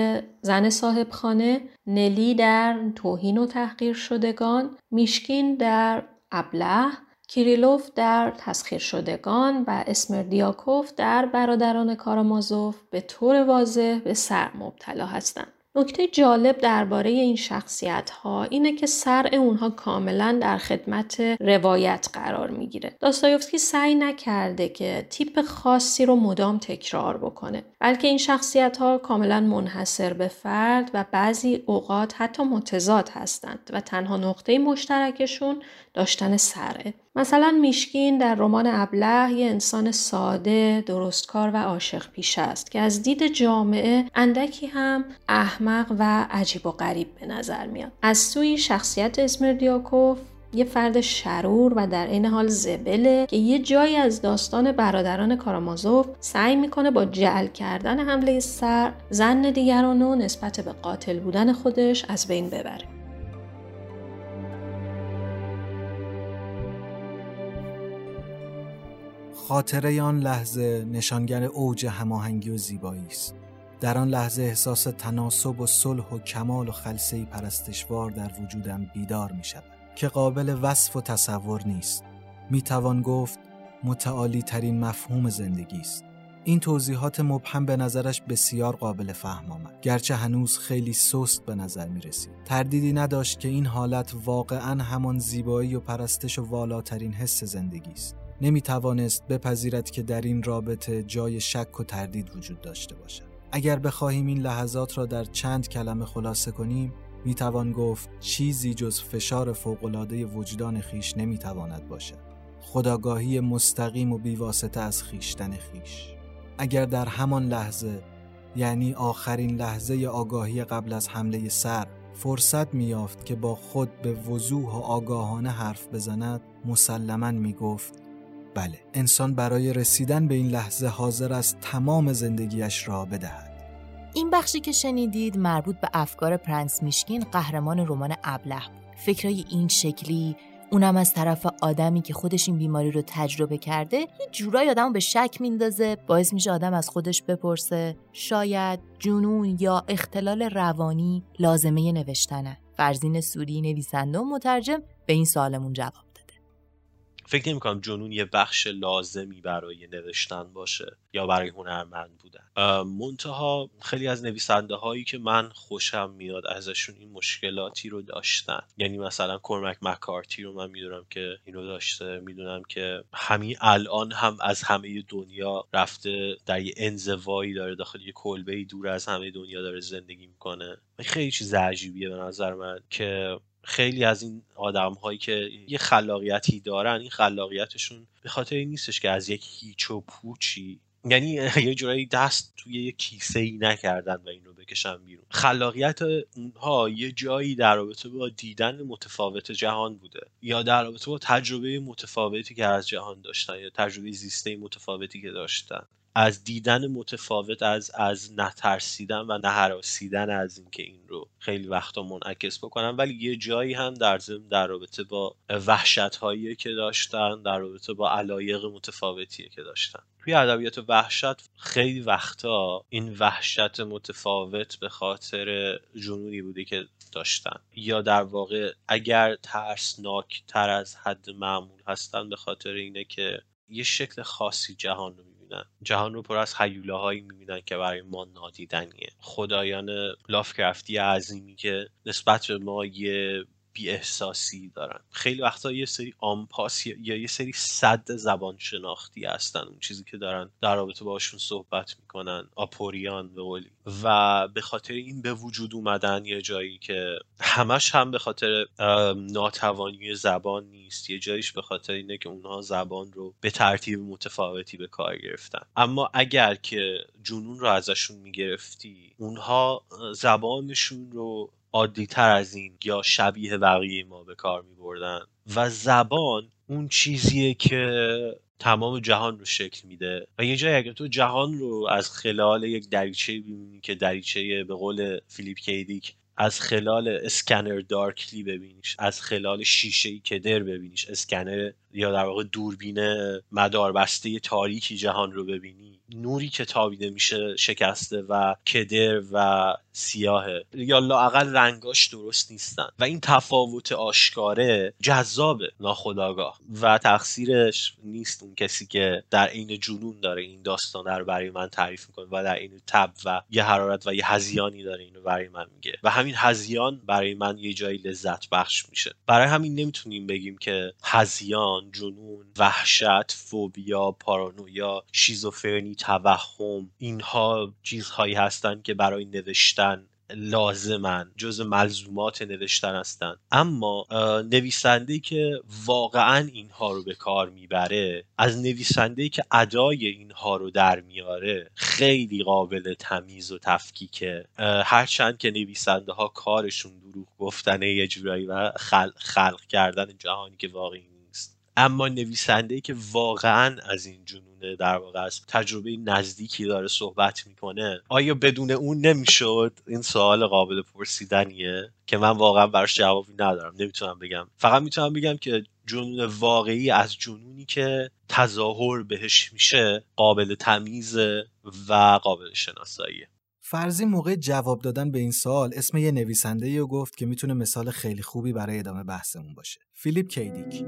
زن صاحب خانه نلی در توهین و تحقیر شدگان میشکین در ابله کیریلوف در تسخیر شدگان و اسمردیاکوف در برادران کارامازوف به طور واضح به سر مبتلا هستند. نکته جالب درباره این شخصیت ها اینه که سر اونها کاملا در خدمت روایت قرار می‌گیره. داستایوفسکی سعی نکرده که تیپ خاصی رو مدام تکرار بکنه بلکه این شخصیت ها کاملا منحصر به فرد و بعضی اوقات حتی متضاد هستند و تنها نقطه مشترکشون داشتن سره. مثلا میشکین در رمان ابله یه انسان ساده، درستکار و عاشق پیش است که از دید جامعه اندکی هم احمق و عجیب و غریب به نظر میاد. از سوی شخصیت اسمردیاکوف یه فرد شرور و در این حال زبله که یه جایی از داستان برادران کارامازوف سعی می‌کنه با جعل کردن حمله سر زن دیگران رو نسبت به قاتل بودن خودش از بین ببره. خاطره آن لحظه نشانگر اوج هماهنگی و زیبایی است. در آن لحظه احساس تناسب و صلح و کمال و خلصه پرستشوار در وجودم بیدار می شود که قابل وصف و تصور نیست. می توان گفت متعالی ترین مفهوم زندگی است. این توضیحات مبهم به نظرش بسیار قابل فهم آمد گرچه هنوز خیلی سست به نظر می رسید تردیدی نداشت که این حالت واقعا همان زیبایی و پرستش و والاترین حس زندگی است نمی توانست بپذیرد که در این رابطه جای شک و تردید وجود داشته باشد. اگر بخواهیم این لحظات را در چند کلمه خلاصه کنیم می توان گفت چیزی جز فشار فوقالعاده وجدان خیش نمی تواند باشد. خداگاهی مستقیم و بیواسطه از خیشتن خیش. اگر در همان لحظه یعنی آخرین لحظه آگاهی قبل از حمله سر فرصت میافت که با خود به وضوح و آگاهانه حرف بزند مسلما می گفت بله انسان برای رسیدن به این لحظه حاضر است تمام زندگیش را بدهد. این بخشی که شنیدید مربوط به افکار پرنس میشکین قهرمان رمان ابله فکرای این شکلی اونم از طرف آدمی که خودش این بیماری رو تجربه کرده یه جورایی آدم به شک میندازه باعث میشه آدم از خودش بپرسه. شاید جنون یا اختلال روانی لازمه نوشتنه. فرزین سوری نویسنده و مترجم به این سالمون جواب فکر نمی کنم جنون یه بخش لازمی برای نوشتن باشه یا برای هنرمند بودن. منتها خیلی از نویسنده هایی که من خوشم میاد ازشون این مشکلاتی رو داشتن. یعنی مثلا کرمک مکارتی رو من می‌دونم که اینو داشته می‌دونم که همین الان هم از همه دنیا رفته در یه انزوایی داره داخل یه کلبه دور از همه دنیا داره زندگی می‌کنه. خیلی چیز عجیبیه به نظر من که خیلی از این آدم هایی که یه خلاقیتی دارن این خلاقیتشون به خاطر این نیستش که از یک هیچ و پوچی. یعنی یه جورایی دست توی یه کیسه ای نکردن و این رو بکشن بیرون. خلاقیت اونها یه جایی در رابطه با دیدن متفاوت جهان بوده. یا در رابطه با تجربه متفاوتی که از جهان داشتن یا تجربه زیسته متفاوتی که داشتن. از دیدن متفاوت از از نترسیدن و نهراسیدن از اینکه این رو خیلی وقتا منعکس بکنن ولی یه جایی هم در ضمن در رابطه با وحشت هایی که داشتن در رابطه با علایق متفاوتی که داشتن. توی ادبیات وحشت خیلی وقتا این وحشت متفاوت به خاطر جنونی بوده که داشتن. یا در واقع اگر ترسناک تر از حد معمول هستن به خاطر اینه که یه شکل خاصی جهان رو جهان رو پر از حیوله می‌بینن که برای ما نادیدنیه. خدایان لافکرفتی عظیمی که نسبت به ما یه بی احساسی دارن. خیلی وقتا یه سری آمپاس یا یه سری صد زبان شناختی هستن اون چیزی که دارن در رابطه باشون صحبت می‌کنن آپوریان به قولی. و به خاطر این به وجود اومدن یه جایی که همش هم به خاطر ناتوانی زبان نیست. یه جاییش به خاطر اینه که اونها زبان رو به ترتیب متفاوتی به کار گرفتن. اما اگر که جنون رو ازشون می‌گرفتی اونها زبانشون رو عادی تر از این یا شبیه بقیه ما به کار می بردن و زبان اون چیزیه که تمام جهان رو شکل میده. و یه جایی اگر تو جهان رو از خلال یک دریچه ببینی که دریچه به قول فیلیپ کیدیک از خلال اسکنر دارکلی ببینیش از خلال شیشه کدر ببینیش اسکنر یا در واقع دوربین مداربسته تاریکی جهان رو ببینی نوری که تابیده میشه شکسته و کدر و سیاهه. یا لاقل رنگاش درست نیستن. و این تفاوت آشکاره جذابه ناخداگاه و تقصیرش نیست اون کسی که در عین جنون داره این داستان رو برای من تعریف می‌کنه و در این تب و یه حرارت و یه هزیانی داره اینو برای من میگه. و همین هزیان برای من یه جایی لذت بخش میشه. برای همین نمی‌تونیم بگیم که هزیان جنون وحشت فوبیا پارانویا شیزوفرنی توهم اینها چیزهایی هستند که برای نوشتن لازمن جز ملزومات نوشتن هستند. اما نویسنده که واقعا اینها رو به کار می‌بره از نویسنده که ادای اینها رو در میاره خیلی قابل تمیز و تفکیکه. هرچند که نویسنده ها کارشون دروغ گفتنه یه جورایی و خلق, خلق کردن جهانی که واقعی اما نویسنده که واقعا از این جنون در واقع از تجربه نزدیکی داره صحبت می‌کنه آیا بدون اون نمی‌شد این سوال قابل پرسیدنیه؟ که من واقعا براش جوابی ندارم نمی‌تونم بگم. فقط می‌تونم بگم که جنون واقعی از جنونی که تظاهر بهش میشه قابل تمیز و قابل شناساییه فرضی موقع جواب دادن به این سوال اسم یه نویسنده رو گفت که می‌تونه مثال خیلی خوبی برای ادامه بحثمون باشه. فیلیپ کیدیک.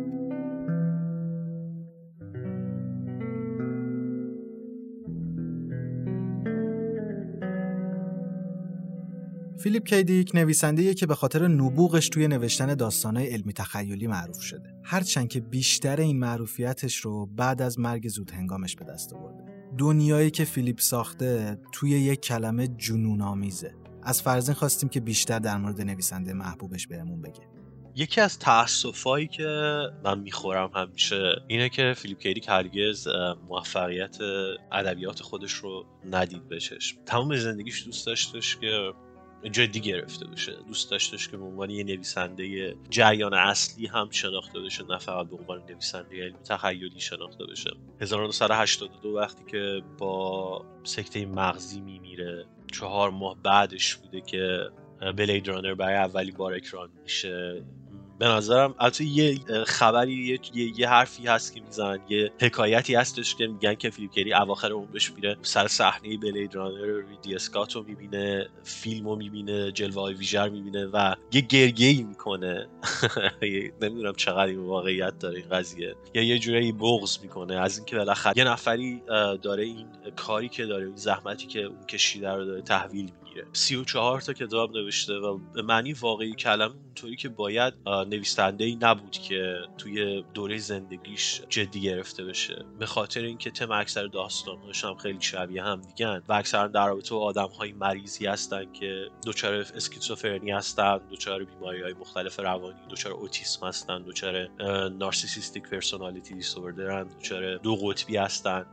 فیلیپ کیدیک نویسنده که به خاطر نبوغش توی نوشتن داستانهای علمی تخیلی معروف شده. هرچند که بیشتر این معروفیتش رو بعد از مرگ زود هنگامش به دست آورده. دنیایی که فیلیپ ساخته توی یک کلمه جنون آمیزه. از فرزین خواستیم که بیشتر در مورد نویسنده محبوبش بهمون بگه. یکی از تاسفایی که من می‌خورم همیشه اینه که فیلیپ کیدیک هرگز موفقیت ادبیات خودش رو ندید بچشم تمام زندگیش دوست داشتش که جدی گرفته بشه. دوست داشتش که به عنوان یه نویسنده جریان اصلی هم شناخته بشه نه فقط به عنوان نویسنده علمی تخیلی شناخته بشه. 1982 وقتی که با سکته مغزی میمیره چهار ماه بعدش بوده که بلید رانر برای اولی بار اکران میشه. به نظرم البته یه خبری یه, یه،, یه حرفی هست که می‌زنن یه حکایتی هستش که میگن که فیلیپ کری اواخر عمرش میره سر صحنه بلید رانر ریدی اسکات رو می‌بینه فیلم رو می‌بینه جلوه های ویژر می‌بینه و یه گرگه ای می‌کنه نمی‌دونم چقدر این واقعیت داره این قضیه. یا یه جورایی بغض می‌کنه. از اینکه بالاخره یه نفری داره این کاری که داره زحمتی که اون کشیده رو داره تحویل می‌گیره 34 تا کتاب نوشته و به معنی واقعی کلمه اونطوری که باید نویسنده ای نبود که توی دوره زندگیش جدی گرفته بشه. به خاطر اینکه تم اکثر داستانهاش هم خیلی شبیه هم دیگن و اکثرا در رابطه با آدم مریضی هستن که دچار اسکیزوفرنی هستن دچار بیماری های مختلف روانی دچار اوتیسم هستن دچار نارسیسیستیک پرسونالیتی دیسوردرن دچار دو قطبی هستن.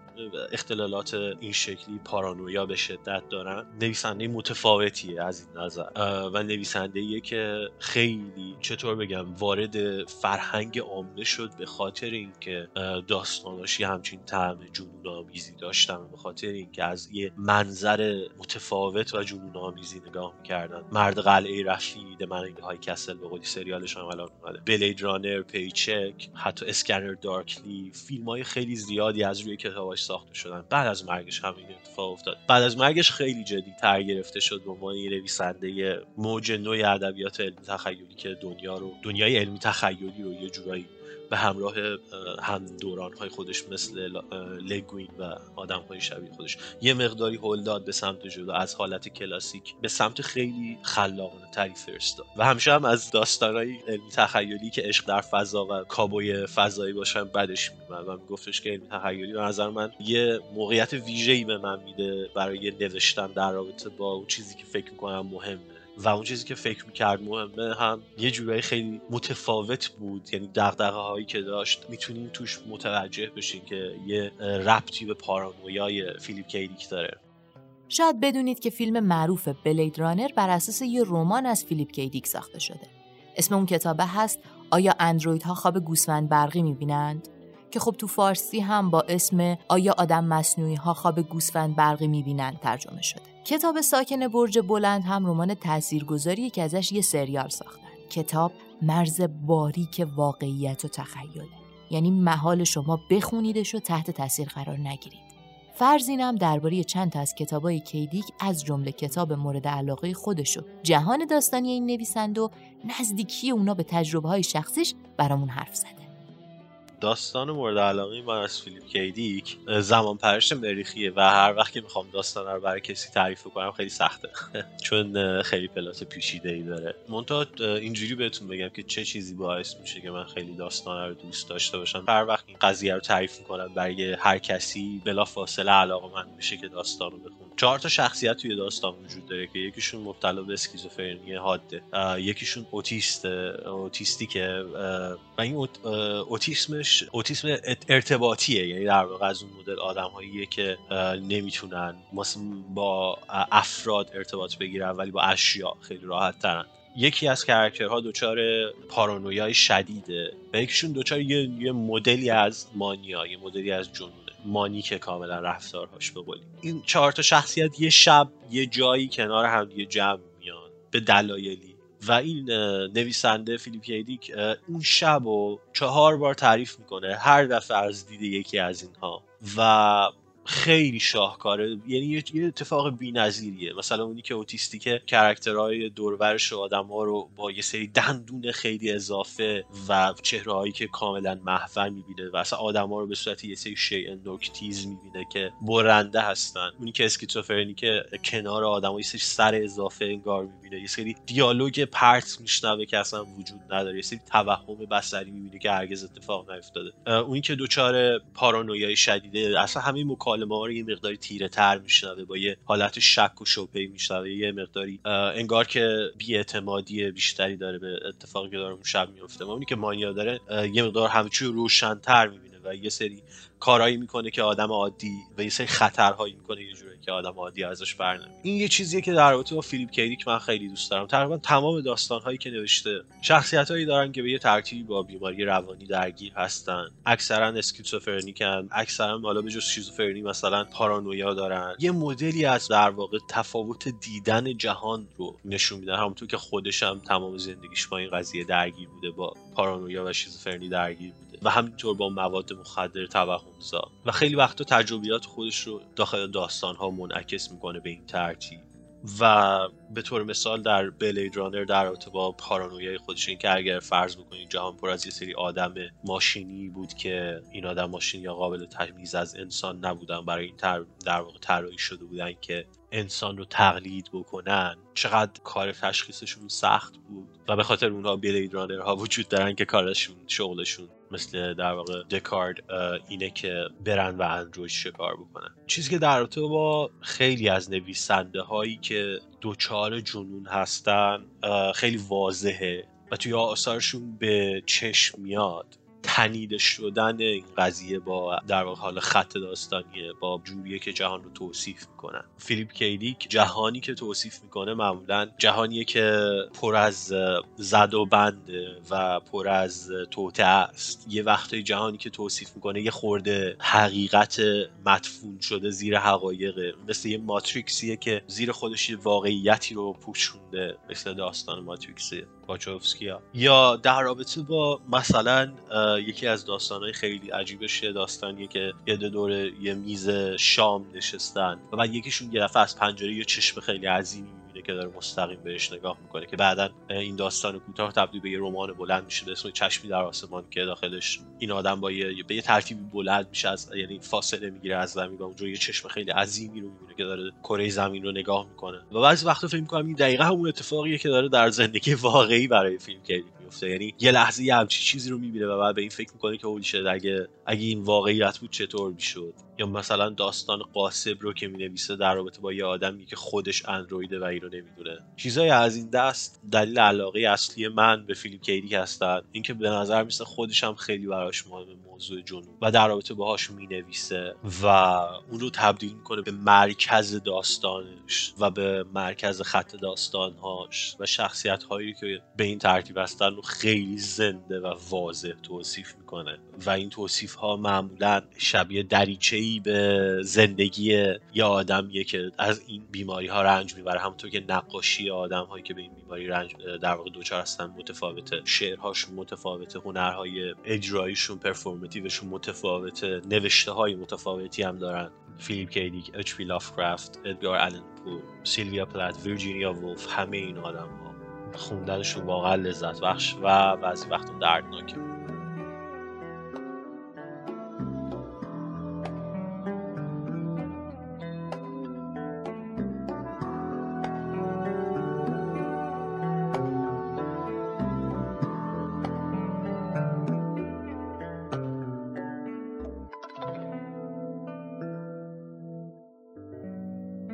اختلالات این شکلی پارانویا به شدت دارن. نویسنده متفاوتیه از این نظر. و نویسنده که خیلی چطور بگم وارد فرهنگ عامه شد به خاطر اینکه داستاناش یه همچین طعم جنون آمیزی داشتن به خاطر اینکه از یه منظر متفاوت و جنون آمیزی نگاه می‌کردن. مرد قلعه رفید من های کسل به قولی سریالش هم الان اومده. بلید رانر پیچک حتی اسکنر دارکلی فیلم های خیلی زیادی از روی کتاباش ساخته شدن. بعد از مرگش همین اتفاق افتاد. بعد از مرگش خیلی جدی تر گرفته شد به عنوان یه نویسنده موج نوع ادبیات علمی تخیلی که دنیا رو دنیای علمی تخیلی رو یه جورایی به همراه هم دوران های خودش مثل لگوین و آدم های شبیه خودش. یه مقداری هل داد به سمت جلو از حالت کلاسیک به سمت خیلی خلاقانه تری فرستاد و همیشه هم از داستان های علمی تخیلی که عشق در فضا و کابوی فضایی باشن بدش میومد و میگفتش که علمی تخیلی به نظر من یه موقعیت ویژه‌ای به من میده برای نوشتن در رابطه با اون چیزی که فکر می‌کنم مهمه. و اون چیزی که فکر می‌کرد مهمه هم یه جورایی خیلی متفاوت بود. یعنی دقدقه هایی که داشت می‌تونیم توش متوجه بشین که یه ربطی به پارانویای فیلیپ کیدیک داره. شاید بدونید که فیلم معروف بلید رانر بر اساس یه رمان از فیلیپ کیدیک ساخته شده. اسم اون کتابه هست آیا اندرویدها خواب گوسفند برقی می‌بینند؟ که خب تو فارسی هم با اسم آیا آدم مصنوعی ها خواب گوسفند برقی می‌بینند ترجمه شده. کتاب ساکن برج بلند هم رمان تاثیرگذاریه که ازش یه سریال ساختن. کتاب مرز باریک واقعیت و تخیله. یعنی محال شما بخونیدش و تحت تاثیر قرار نگیرید. فرزینم درباره چند تا از کتابای کیدیک از جمله کتاب مورد علاقه خودشو جهان داستانی این نویسند و نزدیکی اونا به تجربه های شخصیش برامون حرف زده. داستان مورد علاقه من از فیلیپ کیدیک زمان پرش مریخیه و هر وقت که می‌خوام داستان رو برای کسی تعریف کنم خیلی سخته. چون خیلی پلات پیچیده ای داره. منتها اینجوری بهتون بگم که چه چیزی باعث میشه که من خیلی داستان رو دوست داشته باشم. هر وقت این قضیه رو تعریف می‌کنم برای هر کسی بلا فاصله علاقه من میشه که داستان رو بخون چهار تا شخصیت توی داستان وجود داره که یکیشون مبتلا به اسکیزوفرنی حاده. یکیشون اوتیست اوتیستیکه و این اوتیسمش اوتیسم ارتباطیه. یعنی در واقع از اون مدل آدم که نمی‌تونن با افراد ارتباط بگیرن ولی با اشیا خیلی راحت ترن یکی از character ها دچار پارانویای شدیده. و یکیشون دچار یه, یه مدلی از مانیا یه مدلی از جنون مانی که کاملا رفتارهاش به این چهار تا شخصیت یه شب یه جایی کنار هم یه جمع میان. به دلایلی و این نویسنده فیلیپ کی دیک اون شب و چهار بار تعریف می‌کنه هر دفعه از دید یکی از اینها. و خیلی شاهکاره. یعنی یه اتفاق بی‌نظیریه. مثلا اونی که اوتیستیکه character های دورورش و آدم ها رو با یه سری دندون خیلی اضافه و چهرههایی که کاملا محو می‌بینه و اصلا آدم ها رو به صورت یه سری شیء نوک تیز می‌بینه که برنده هستن. اونی که اسکیزوفرنیکه کنار آدم یه سری سر اضافه انگار می‌بینه. یه سری دیالوگ پرت میشنوه که اصلا وجود نداره. یه سری توهم بصری می‌بینه که هرگز اتفاق نیفتاده. اونی که دچار پارانویای شدیده اصلا همین رو یه مقداری تیره تر میشنوه با یه حالت شک و شبهه میشنوه یه مقداری انگار که بیاعتمادی بیشتری داره به اتفاقی که داره اون شب میفته اونی که مانیا داره یه مقدار همه چی روشنتر می‌بینه و یه سری کارهایی می‌کنه که آدم عادی و یه سری خطرهایی می‌کنه یه جوری که آدم عادی ازش برنمیاد این یه چیزیه که در رابطه با فیلیپ کیدیک من خیلی دوست دارم. تقریبا تمام داستانهایی که نوشته شخصیت هایی دارن که به یه ترتیبی با بیماری روانی درگیر هستن. اکثرا اسکیزوفرنیکن اکثرا حالا به جز شیزوفرنی مثلا پارانویا دارن. یه مدلی از در واقع تفاوت دیدن جهان رو نشون میدن. همونطور که خودش هم تمام زندگیش با این قضیه درگیر بوده با پارانویا و شیزوفرنی درگیر بوده و همینطور با مواد مخدر توهمزا و خیلی وقتا تجربیات خودش رو داخل داستان ها منعکس می‌کنه به این ترتیب. و به طور مثال در بلید رانر در رابطه با پارانویای خودش این که اگر فرض بکنید جهان پر از یه سری آدم ماشینی بود که این آدم ماشینی یا قابل تمیز از انسان نبودن برای این تر در واقع طراحی شده بودن که انسان رو تقلید بکنن چقدر کار تشخیصشون سخت بود. و به خاطر اونها بلید رانر ها وجود دارن که کارشون شغلشون مثل در واقع دکارد اینه که برن و اندروید شکار بکنن. چیزی که در رابطه با خیلی از نویسنده هایی که دوچار جنون هستن خیلی واضحه و توی آثارشون به چشم میاد. تنیده شدن این قضیه با در واقع حال خط داستانیه با جوریه که جهان رو توصیف می‌کنن فیلیپ کیدیک جهانی که توصیف می‌کنه معمولا جهانیه که پر از زد و بند و پر از توته است. یه وقتای جهانی که توصیف می‌کنه یه خورده حقیقت مدفون شده زیر حقایقه مثل یه ماتریکسیه که زیر خودش یه واقعیتی رو پوشونده مثل داستان ماتریکسیه. باچوفسکیا یا در رابطه با مثلا یکی از داستانهای خیلی عجیبش داستانیه که یه دور یه میز شام نشستن و بعد یکیشون یه دفعه از پنجره یه چشم خیلی عظیمی می‌بینه که داره مستقیم بهش نگاه می‌کنه که بعدا این داستان کوتاه تبدیل به یه رمان بلند میشه به اسم چشمی در آسمان که داخلش این آدم با یه به یه ترتیبی بلند میشه از یعنی فاصله می‌گیره از زمین و اونجا یه چشم خیلی عظیمی رو می‌بینه که داره کره زمین رو نگاه می‌کنه. و بعضی وقتا فکر می‌کنم این دقیقا همون اتفاقیه که داره در زندگی واقعی برای فیلم کیدیک میفته یعنی یه لحظه یه همچی چیزی رو می‌بینه و بعد به این فکر می‌کنه که اگه اگه این واقعیت بود چطور می‌شد؟ یا مثلا داستان قاسب رو که می‌نویسه در رابطه با یه آدمی که خودش اندرویده و اینو نمی‌دونه. چیزای از این دست دلیل علاقه اصلی من به فیلیپ کیدیک هستن. اینکه به نظر میسه خودش هم خیلی براش مهم موضوع جنون و در رابطه باهاش می‌نویسه و اون رو تبدیل می‌کنه به مرکز داستانش و به مرکز خط داستانهاش. و شخصیت هایی که به این ترتیب هستن رو خیلی زنده و واضح توصیف می‌کنه. و این توصیف ها معمولا شبیه دریچه به زندگی یه آدمیه که از این بیماری ها رنج می‌بره. همونطور که نقاشی آدم هایی که به این بیماری رنج در واقع دوچار هستن متفاوته. شعرهاشون متفاوته هنرهای اجراییشون پرفورماتیوشون متفاوته نوشته های متفاوتی هم دارن. فیلیپ کی دیک اچ پی لافکرافت ادگار آلن پو سیلویا پلات ویرجینیا ولف همه این آدم ها خوندنشون واقعا لذت بخش و بعضی وقتا دردناکه.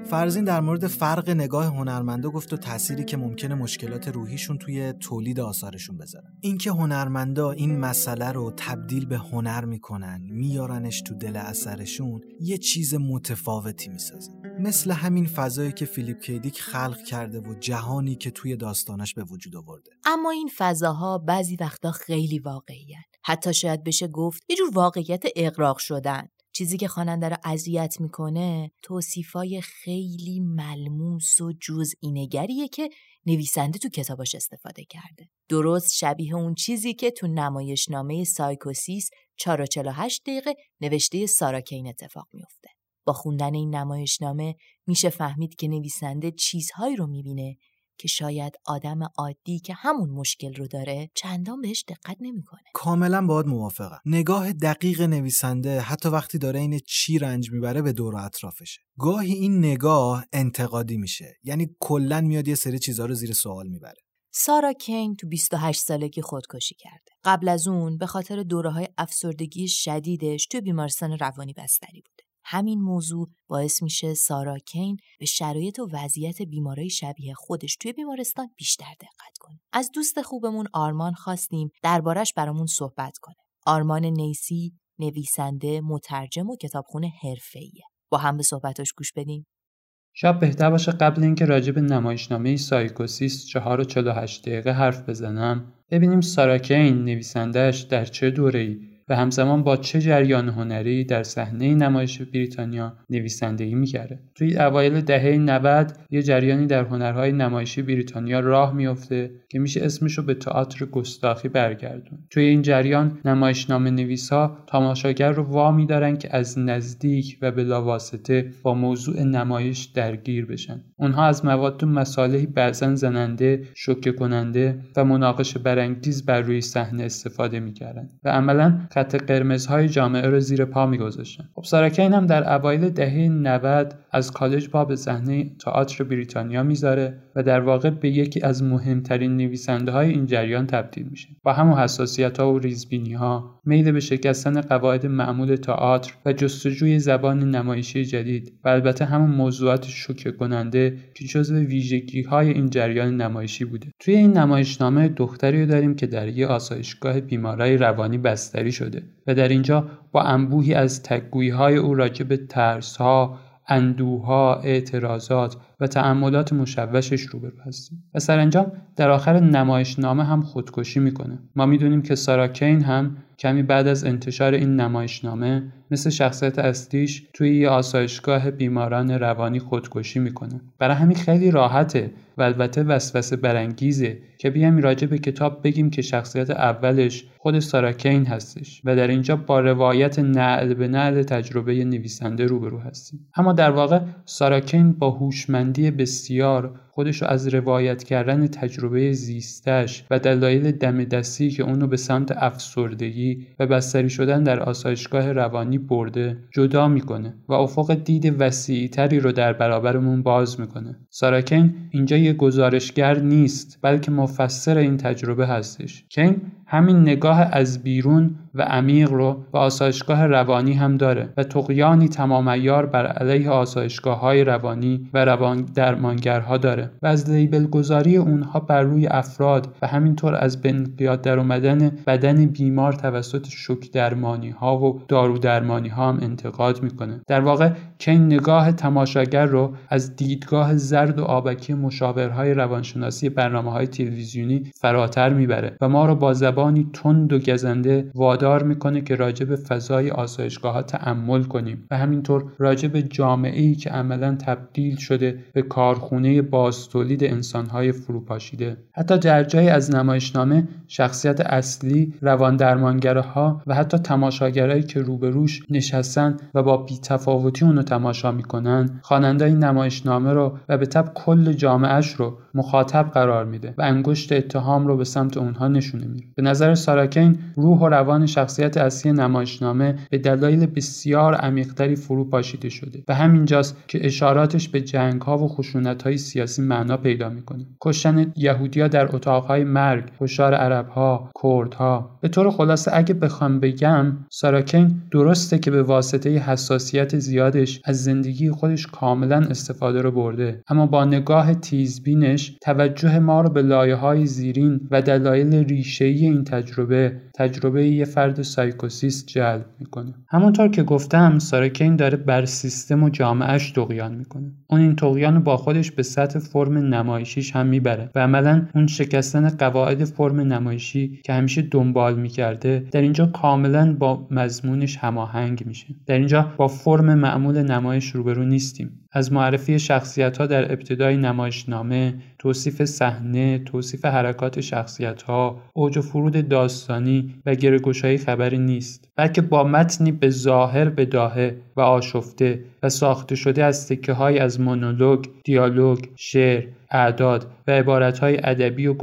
فرزین در مورد فرق نگاه هنرمندا گفت و تأثیری که ممکنه مشکلات روحیشون توی تولید آثارشون بذارن. اینکه هنرمندا این مسئله رو تبدیل به هنر می‌کنن میارنش تو دل اثرشون یه چیز متفاوتی می‌سازن مثل همین فضایی که فیلیپ کیدیک خلق کرده و جهانی که توی داستانش به وجود آورده. اما این فضاها بعضی وقتا خیلی واقعی حتی شاید بشه گفت یه جور واقعیت اقراق شدن. چیزی که خواننده رو اذیت می‌کنه توصیفای خیلی ملموس و جزئی که نویسنده تو کتاباش استفاده کرده. درست شبیه اون چیزی که تو نمایشنامه سایکوسیس 448 دقیقه نوشته سارا کین اتفاق میفته. با خوندن این نمایشنامه میشه فهمید که نویسنده چیزهایی رو می‌بینه که شاید آدم عادی که همون مشکل رو داره چندان بهش دقت نمی‌کنه. کاملا باید موافقم. نگاه دقیق نویسنده حتی وقتی داره این چی رنج می‌بره به دور و اطرافشه. گاهی این نگاه انتقادی میشه. یعنی کلا میاد یه سری چیزها رو زیر سوال می‌بره. سارا کین تو 28 سالگی خودکشی کرده. قبل از اون به خاطر دوره های افسردگی شدیدش تو بیمارستان روانی بستری بوده. همین موضوع باعث میشه سارا کین به شرایط و وضعیت بیماری شبیه خودش توی بیمارستان بیشتر دقت کنه. از دوست خوبمون آرمان خواستیم دربارش برامون صحبت کنه. آرمان نیسی نویسنده، مترجم و کتابخونه حرفه‌ایه. با هم به صحبتاش گوش بدیم. شاید بهتر باشه قبل اینکه راجع به نمایشنامه سایکوسیس 4 و 48 دقیقه حرف بزنم ببینیم ساراکین نویسندهش در چه دوره‌ای و همزمان با چه جریان هنری در صحنه نمایش بریتانیا نویسندگی می‌کرده توی اوایل دهه 90 یه جریانی در هنرهای نمایشی بریتانیا راه میفته که میشه اسمش رو به تئاتر گستاخی برگردون توی این جریان نمایشنامه نویسا تماشاگر رو وا میدارن که از نزدیک و بلاواسطه با موضوع نمایش درگیر بشن. اونها از مواد و مصالحی بعضا زننده شوکه کننده و مناقشه برانگیز بر روی صحنه استفاده می‌کردن. و عملا خط قرمزهای جامعه رو زیر پا میگذاشتن. خب ساراکین هم در اوایل دهه 90 از کالج پا به صحنه تئاتر بریتانیا می‌ذاره. و در واقع به یکی از مهمترین نویسنده های این جریان تبدیل میشه. با همون حساسیت ها و ریزبینی ها میل به شکستن قواعد معمول تئاتر و جستجوی زبان نمایشی جدید و البته همون موضوعات شوکه کننده که جزو ویژگی های این جریان نمایشی بوده. توی این نمایشنامه دختری رو داریم که در یه آسایشگاه بیمارای روانی بستری شده و در اینجا با انبوهی از تگویی های او راجع به ترس ها اندوها، اعتراضات و تعملات مشوشش روبرو هستیم. و سرانجام در آخر نمایشنامه هم خودکشی می‌کنه. ما می‌دونیم که سارا کین هم کمی بعد از انتشار این نمایشنامه مثل شخصیت اصلیش توی یه آسایشگاه بیماران روانی خودکشی می‌کنه. برای همین خیلی راحته و البته وسوسه برانگیزه که بیایم راجع به کتاب بگیم که شخصیت اولش خود ساراکین هستش و در اینجا با روایت نعل به نعل تجربه نویسنده روبرو هستیم. اما در واقع ساراکین با هوشمندی بسیار خودش رو از روایت کردن تجربه زیستش و دلایل دم دستی که اونو به سمت افسردگی و بستری شدن در آسایشگاه روانی برده جدا می‌کنه و افق دید وسیعتری رو در برابرمون باز می‌کنه. ساراکین اینجا یه گزارشگر نیست بلکه مفسر این تجربه هستش. کین همین نگاه از بیرون و عمیق رو به آسایشگاه روانی هم داره و تقیانی تمام بر علیه آسایشگاه های روانی و روان درمانگرها داره و از لیبل گذاری اونها بر روی افراد و همینطور از به در اومدن بدن بیمار توسط شک درمانی ها و دارو درمانی ها هم انتقاد می‌کنه. در واقع کین نگاه تماشاگر رو از دیدگاه زرد و آبکی مشاورهای روانشناسی برنامه های تلویزیونی فراتر می‌بره و ما رو با زبانی تند و گزنده وادار می‌کنه که راجع به فضای آسایشگاه ها تعمل کنیم و همینطور راجع به جامعه ای که عملا تبدیل شده به کارخونه بازتولید انسانهای فروپاشیده. حتی در جای از نمایشنامه شخصیت اصلی روان درمانگرها و حتی تماشاگرایی که روبروش نشستن و با بیتفاوتی اونو تماشا می‌کنن این نمایشنامه رو و به تب کل جامعهش رو مخاطب قرار میده و انگشت اتهام رو به سمت اونها نشونه میره به نظر ساراکین روح و روان شخصیت اصلی نمایشنامه به دلایل بسیار عمیقتری فرو پاشیده شده و همینجاست که اشاراتش به جنگ ها و خشونت های سیاسی معنا پیدا می‌کنه. کشتن یهودیا در اتاقهای مرگ کشار عربها کردها. به طور خلاصه اگه بخوام بگم ساراکین درسته که به واسطه حساسیت زیادش از زندگی خودش کاملا استفاده رو برده اما با نگاه تیزبینش توجه ما رو به لایه های زیرین و دلایل ریشه‌ای این تجربه تجربه یه فرد سایکوسیست جلب می‌کنه. همونطور که گفتم ساراکین داره بر سیستم و جامعهش تقیان می‌کنه. اون این تقیان با خودش به سطح فرم نمایشیش هم می‌بره و عملا اون شکستن قواعد فرم نمایشی که همیشه دنبال می‌کرده در اینجا کاملا با مضمونش هماهنگ میشه. در اینجا با فرم معمول نمایش روبرو نیستیم. از معرفی شخصیت ها در ابتدای نمایشنامه، توصیف صحنه، توصیف حرکات شخصیت ها، اوج و فرود داستانی و گرگوشایی خبری نیست بلکه با متنی به ظاهر بداهه و آشفته و ساخته شده از تکه های از مونولوگ، دیالوگ، شعر، اعداد و عبارتهای ادبی و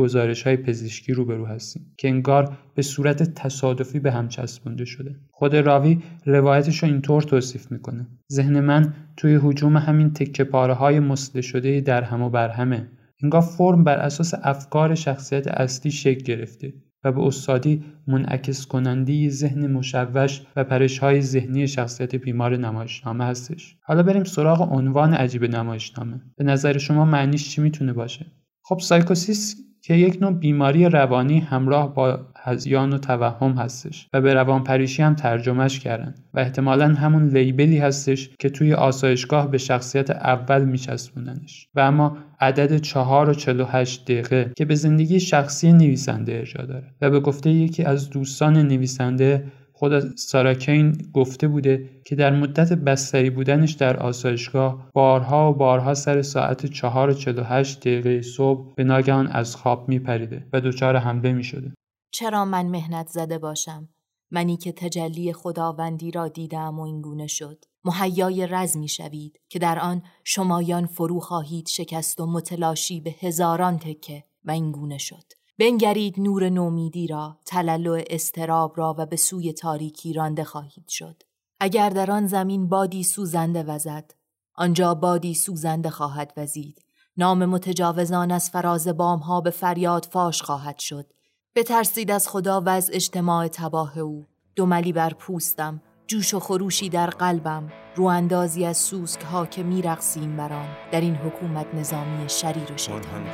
های پزشکی روبرو هستیم که انگار به صورت تصادفی به هم چسبونده شده. خود راوی روایتش رو اینطور توصیف می‌کنه. ذهن من توی هجوم همین تکه پاره های مثله شده در هم و برهمه. انگار فرم بر اساس افکار شخصیت اصلی شکل گرفته. و به استادی منعکس کننده ذهن مشوش و پرش های ذهنی شخصیت بیمار نمایشنامه هستش. حالا بریم سراغ عنوان عجیب نمایشنامه. به نظر شما معنیش چی می‌تونه باشه؟ خب سایکوسیس که یک نوع بیماری روانی همراه با هذیان و توهم هستش و به روانپریشی هم ترجمهش کردن و احتمالا همون label ی هستش که توی آسایشگاه به شخصیت اول میچسبوننش. و اما عدد چهار و چل و هشت دقیقه که به زندگی شخصی نویسنده ارجا داره و به گفته یکی از دوستان نویسنده خود ساراکین گفته بوده که در مدت بستری بودنش در آسایشگاه بارها و بارها سر ساعت 4 و 48 دقیقه صبح به ناگهان از خواب میپریده و دچار حمله می‌شده. چرا من مهنت زده باشم؟ منی که تجلی خداوندی را دیدم و اینگونه شد. مهیای رزمی شوید که در آن شمایان فرو خواهید شکست و متلاشی به هزاران تکه و اینگونه شد. بنگرید نور نومیدی را تلالو استراب را و به سوی تاریکی رانده خواهید شد. اگر در آن زمین بادی سوزنده وزد آنجا بادی سوزنده خواهد وزید. نام متجاوزان از فراز بام ها به فریاد فاش خواهد شد. بترسید از خدا و از اجتماع تباه او. دوملی بر پوستم جوش و خروشی در قلبم. رو اندازی از سوسک ها که میرقصیم بران در این حکومت نظامی شریر و شیطانی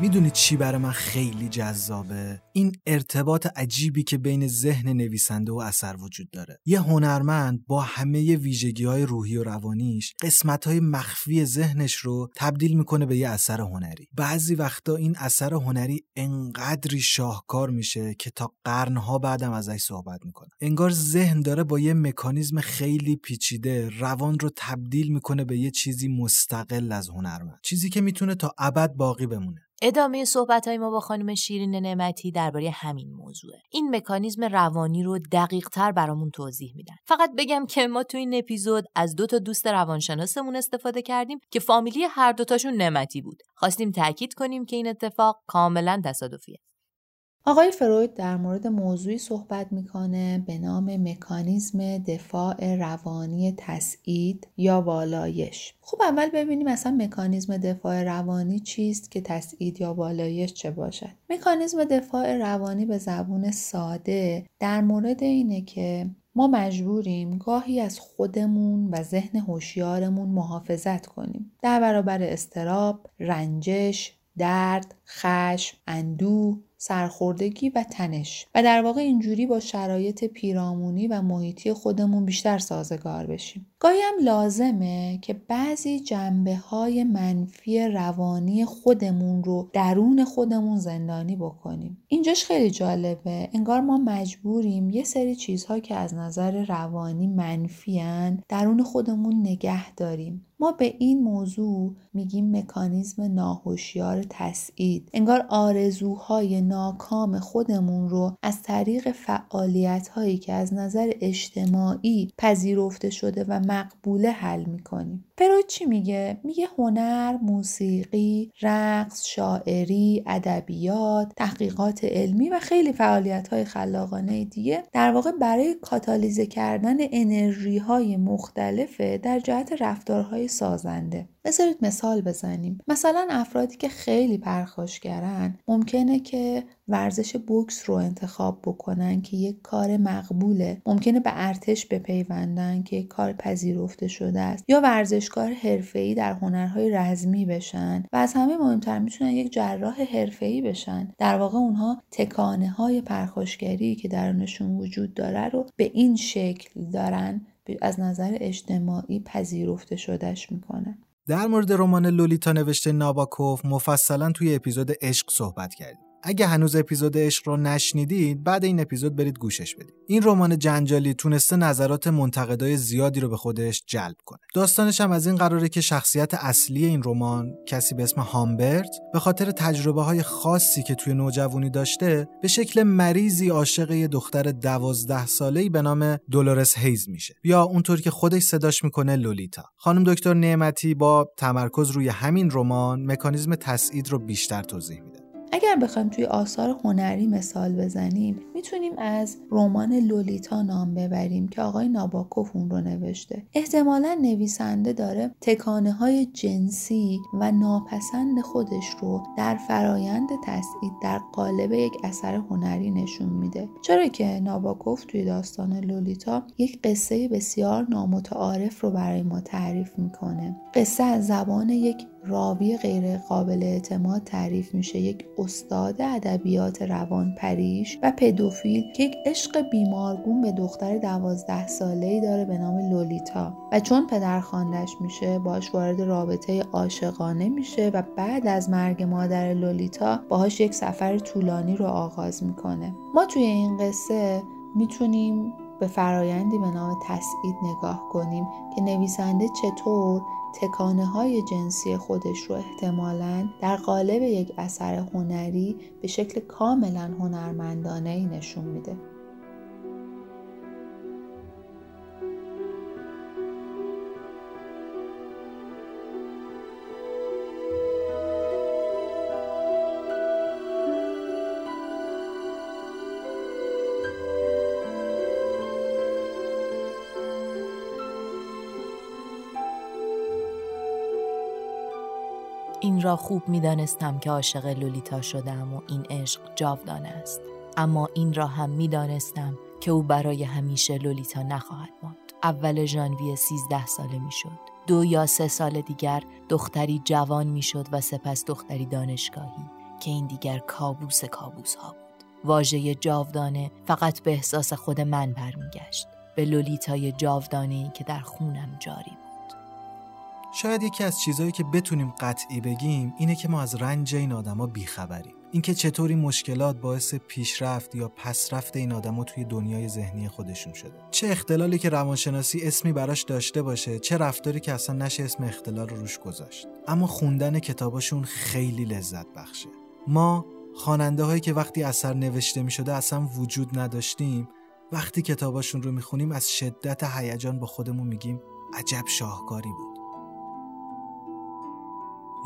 91 می‌دونید چی برای من خیلی جذابه؟ این ارتباط عجیبی که بین ذهن نویسنده و اثر وجود داره. یه هنرمند با همه ویژگی های روحی و روانیش قسمت های مخفی ذهنش رو تبدیل می‌کنه به یه اثر هنری. بعضی وقتا این اثر هنری انقدری شاهکار میشه که تا قرنها بعدم ازش صحبت می‌کنه. انگار ذهن داره با یه مکانیزم خیلی پیچیده روان رو تبدیل می‌کنه به یه چیزی مستقل از هنرمند. چیزی که می‌تونه تا ابد باقی بمونه. ادامه صحبت های ما با خانم شیرین نعمتی درباره همین موضوعه. این مکانیزم روانی رو دقیق تر برامون توضیح میدن. فقط بگم که ما تو این اپیزود از دو تا دوست روانشناسمون استفاده کردیم که فامیلی هر دوتاشون نعمتی بود. خواستیم تاکید کنیم که این اتفاق کاملا تصادفیه. آقای فروید در مورد موضوعی صحبت می‌کنه به نام مکانیزم دفاع روانی تسعید یا والایش. خب اول ببینیم اصلا مکانیزم دفاع روانی چیست که تسعید یا والایش چه باشد. مکانیزم دفاع روانی به زبون ساده در مورد اینه که ما مجبوریم گاهی از خودمون و ذهن هوشیارمون محافظت کنیم. در برابر استراب، رنجش، درد، خشم، اندوه، سرخوردگی و تنش و در واقع اینجوری با شرایط پیرامونی و محیطی خودمون بیشتر سازگار بشیم. گاهی هم لازمه که بعضی جنبه های منفی روانی خودمون رو درون خودمون زندانی بکنیم. اینجاش خیلی جالبه. انگار ما مجبوریم یه سری چیزها که از نظر روانی منفیان درون خودمون نگه داریم. ما به این موضوع میگیم مکانیزم ناهوشیار تسعید انگار آرزوهای ناکام خودمون رو از طریق فعالیت هایی که از نظر اجتماعی پذیرفته شده و مقبوله حل می‌کنیم. فروید چی میگه؟ میگه هنر موسیقی رقص شاعری ادبیات تحقیقات علمی و خیلی فعالیت های خلاقانه دیگه. در واقع برای کاتالیزه کردن انرژی های مختلفه در جهت رفتارهای سازنده. بذارید مثال بزنیم. مثلا افرادی که خیلی پرخاشگرن ممکنه که ورزش بوکس رو انتخاب بکنن که یک کار مقبوله. ممکنه به ارتش بپیوندن که یک کار پذیرفته شده است. یا ورزشکار حرفه‌ای در هنرهای رزمی بشن و از همه مهمتر می‌تونن یک جراح حرفه‌ای بشن. در واقع اونها تکانه های پرخاشگری که درونشون وجود داره رو به این شکل دارن از نظر اجتماعی پذیرفته شدهش می‌کنن. در مورد رمان لولیتا نوشته ناباکوف مفصلا توی اپیزود عشق صحبت کردیم. اگه هنوز اپیزود عشق رو نشنیدید بعد این اپیزود برید گوشش بدید. این رمان جنجالی تونسته نظرات منتقدای زیادی رو به خودش جلب کنه. داستانش هم از این قراره که شخصیت اصلی این رمان کسی به اسم هامبرت به خاطر تجربه های خاصی که توی نوجوانی داشته به شکل مریضی عاشق یه دختر دوازده ساله‌ای به نام دولورس هیز میشه. یا اونطور که خودش صداش می‌کنه لولیتا. خانم دکتر نعمتی با تمرکز روی همین رمان مکانیزم تسعید رو بیشتر توضیح میده. اگر بخوایم توی آثار هنری مثال بزنیم می‌تونیم از رمان لولیتا نام ببریم که آقای ناباکوف اون رو نوشته. احتمالا نویسنده داره تکانه های جنسی و ناپسند خودش رو در فرایند تسعید در قالب یک اثر هنری نشون میده. چرا که ناباکوف توی داستان لولیتا یک قصه بسیار نامتعارف رو برای ما تعریف می‌کنه. قصه از زبان یک راوی غیر قابل اعتماد تعریف میشه یک استاد ادبیات روان پریش و پدوفیل که یک عشق بیمارگون به دختر دوازده ساله ای داره به نام لولیتا. و چون پدر خاندش میشه باش وارد رابطه عاشقانه میشه و بعد از مرگ مادر لولیتا باهاش یک سفر طولانی رو آغاز می‌کنه. ما توی این قصه می‌تونیم به فرایندی به نام تسعید نگاه کنیم که نویسنده چطور تکانه های جنسی خودش رو احتمالا در قالب یک اثر هنری به شکل کاملا هنرمندانه نشون میده. را خوب می دانستم که عاشق لولیتا شدم و این عشق جاودانه است. اما این را هم می دانستم که او برای همیشه لولیتا نخواهد ماند. اول ژانویه 13 ساله می شد. دو یا سه سال دیگر دختری جوان می شد و سپس دختری دانشگاهی که این دیگر کابوس کابوس ها بود. واژه جاودانه فقط به احساس خود من برمیگشت. به لولیتای جاودانه که در خونم جاری بود. شاید یکی از چیزهایی که بتونیم قطعی بگیم اینه که ما از رنج این آدما بیخبریم. اینکه چطور این مشکلات باعث پیشرفت یا پسرفت این آدما توی دنیای ذهنی خودشون شده. چه اختلالی که روانشناسی اسمی براش داشته باشه چه رفتاری که اصلا نشه اسم اختلال رو روش گذاشت. اما خوندن کتاباشون خیلی لذت بخشه. ما خواننده هایی که وقتی اثر نوشته می شده اصلا وجود نداشتیم وقتی کتاباشون رو می‌خونیم از شدت هیجان با خودمون میگیم عجب شاهکاری بود.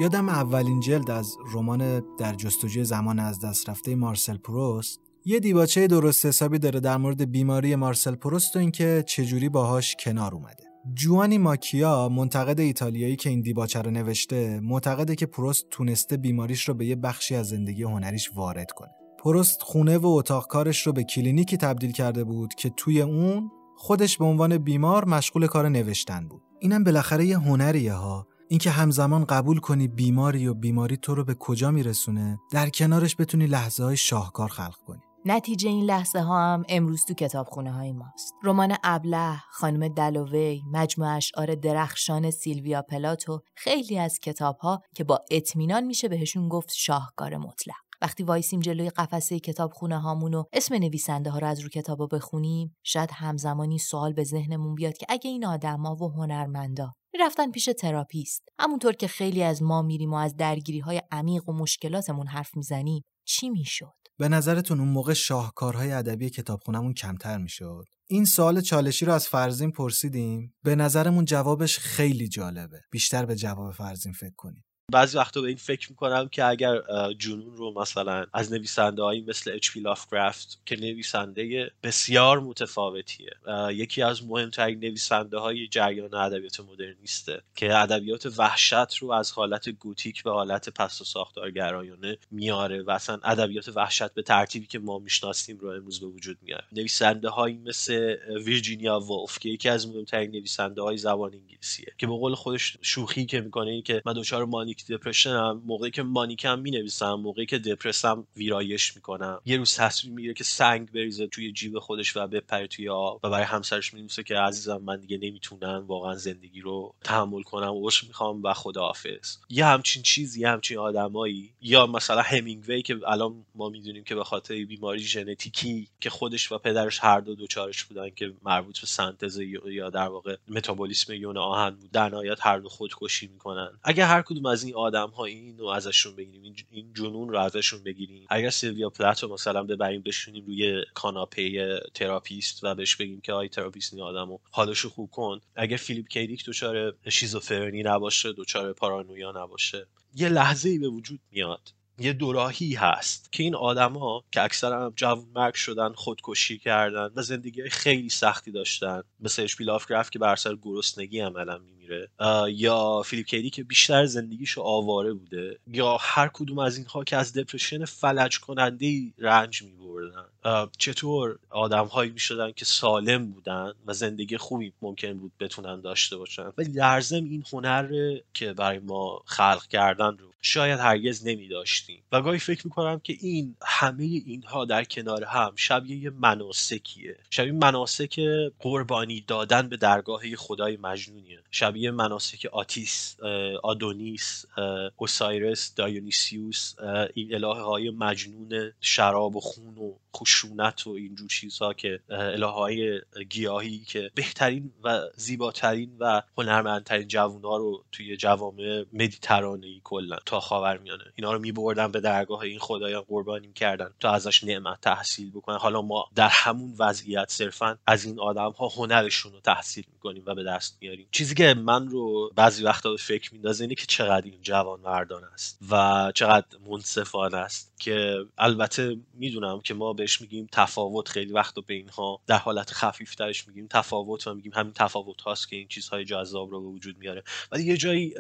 یادم اولین جلد از رمان در جستجوی زمان از دست رفته مارسل پروست یه دیباچه درست حسابی داره در مورد بیماری مارسل پروست و اینکه چجوری باهاش کنار اومده. جوانی ماکیا منتقد ایتالیایی که این دیباچه رو نوشته معتقده که پروست تونسته بیماریش رو به یه بخشی از زندگی هنریش وارد کنه. پروست خونه و اتاق کارش رو به کلینیکی تبدیل کرده بود که توی اون خودش به عنوان بیمار مشغول کار نوشتن بود. اینم بالاخره یه هنریه ها اینکه همزمان قبول کنی بیماری و بیماری تو رو به کجا میرسونه در کنارش بتونی لحظه های شاهکار خلق کنی نتیجه این لحظه ها هم امروز تو کتابخونه های ماست. رمان ابله، خانم دلووی، مجموع اشعار درخشان سیلویا پلات و خیلی از کتاب ها که با اطمینان میشه بهشون گفت شاهکار مطلق. وقتی وایسیم جلوی قفسه کتابخونه هامون و اسم نویسنده ها رو از رو کتابا بخونیم شاید همزمان این سوال به ذهنمون بیاد که اگه این آدما و هنرمندا می‌رفتن پیش تراپیست همونطور که خیلی از ما میریم و از درگیری های عمیق و مشکلاتمون حرف می‌زنیم چی می‌شد؟ به نظرتون اون موقع شاهکارهای ادبی کتابخونهمون کمتر می‌شد؟ این سوال چالشی رو از فرزین پرسیدیم؟ به نظرمون جوابش خیلی جالبه. بیشتر به جواب فرزین فکر کنیم. بعضی وقتا به این فکر می‌کنم که اگر جنون رو مثلا از نویسنده هایی مثل اچ پی لافکرافت که نویسنده بسیار متفاوتیه یکی از مهمترین نویسنده های جریان ادبیات مدرنیسته که ادبیات وحشت رو از حالت گوتیک به حالت پست و ساختارگرایانه میاره و اصلا ادبیات وحشت به ترتیبی که ما می‌شناسیم رو امروز به وجود میاره. نویسنده هایی مثل ویرجینیا وولف که یکی از مهمترین نویسنده های زبان انگلیسیه که به قول خودش شوخی که می‌کنه این که من دچار مانی مانیک دپرشنم موقعی که مانیکم می‌نویسم موقعی که دپرسم ویرایش می‌کنم. یه روز تصمیم می‌گیره که سنگ بریزه توی جیب خودش و بپره توی آب و برای همسرش می‌نویسه که عزیزم من دیگه نمی‌تونم واقعا زندگی رو تحمل کنم عشق می‌خوام و خداحافظ. یه همچین چیزی یه همچین آدمایی یا مثلا همینگوی که الان ما می‌دونیم که به خاطر بیماری ژنتیکی که خودش و پدرش هر دو دوچارش بودن که مربوط به سنتز یا در واقع متابولیسم یون آهن بود در نهایت هر دو خودکشی می‌کنن. اگر هر کدوم از این آدم ها این رو ازشون بگیریم این جنون رو ازشون بگیریم. اگر سیلویا پلات و مثلا ببریم بشونیم روی کاناپه تراپیست و بهش بگیم که آی تراپیست این آدمو حالشو خوب کن. اگر فیلیپ کی دیک دچار شیزوفرنی نباشه دچار پارانویا نباشه یه لحظه ای به وجود میاد. یه دوراهی هست که این آدما که اکثرا جوون مرگ شدن خودکشی کردن و زندگی خیلی سختی داشتن مثل اشپی که بر سر گرسنگی عملا میمیره یا فیلیپ کیدی که بیشتر زندگیشو آواره بوده. یا هر کدوم از اینها که از دپرشن فلج کننده رنج میبردن. چطور آدم هایی می‌شدن که سالم بودن و زندگی خوبی ممکن بود بتونن داشته باشن. ولی در این هنر که برای ما خلق کردن رو شاید هرگز نمی داشتیم و گاهی فکر می‌کنم که این همه اینها در کنار هم شبیه یه مناسکیه. شبیه مناسک قربانی دادن به درگاه خدای مجنونیه. شبیه مناسک آتیس آدونیس اوسایرس دایونیسیوس این الهه های مجنون شراب و خون و خشونت و اینجور چیزها که الهه های گیاهی که بهترین و زیباترین و هنرمندترین جوونا رو توی جوامع مدیترانه ای کلا تا خاورمیانه. اینا رو میبردن به درگاه این خدایان قربانی کردن تا ازش نعمت تحصیل بکنن. حالا ما در همون وضعیت صرفا از این آدم ها هنرشون رو تحصیل می‌کنیم و به دست میاریم. چیزی که من رو بعضی وقتا به فکر میندازه اینه که چقدر این جوان مردان است و چقدر منصفانه است که البته می‌دونم که ما بهش میگیم تفاوت خیلی وقت به اینها در حالت خفیفترش میگیم تفاوت و میگیم همین تفاوت هاست که این چیزهای جذاب رو به وجود میاره. ولی یه جایی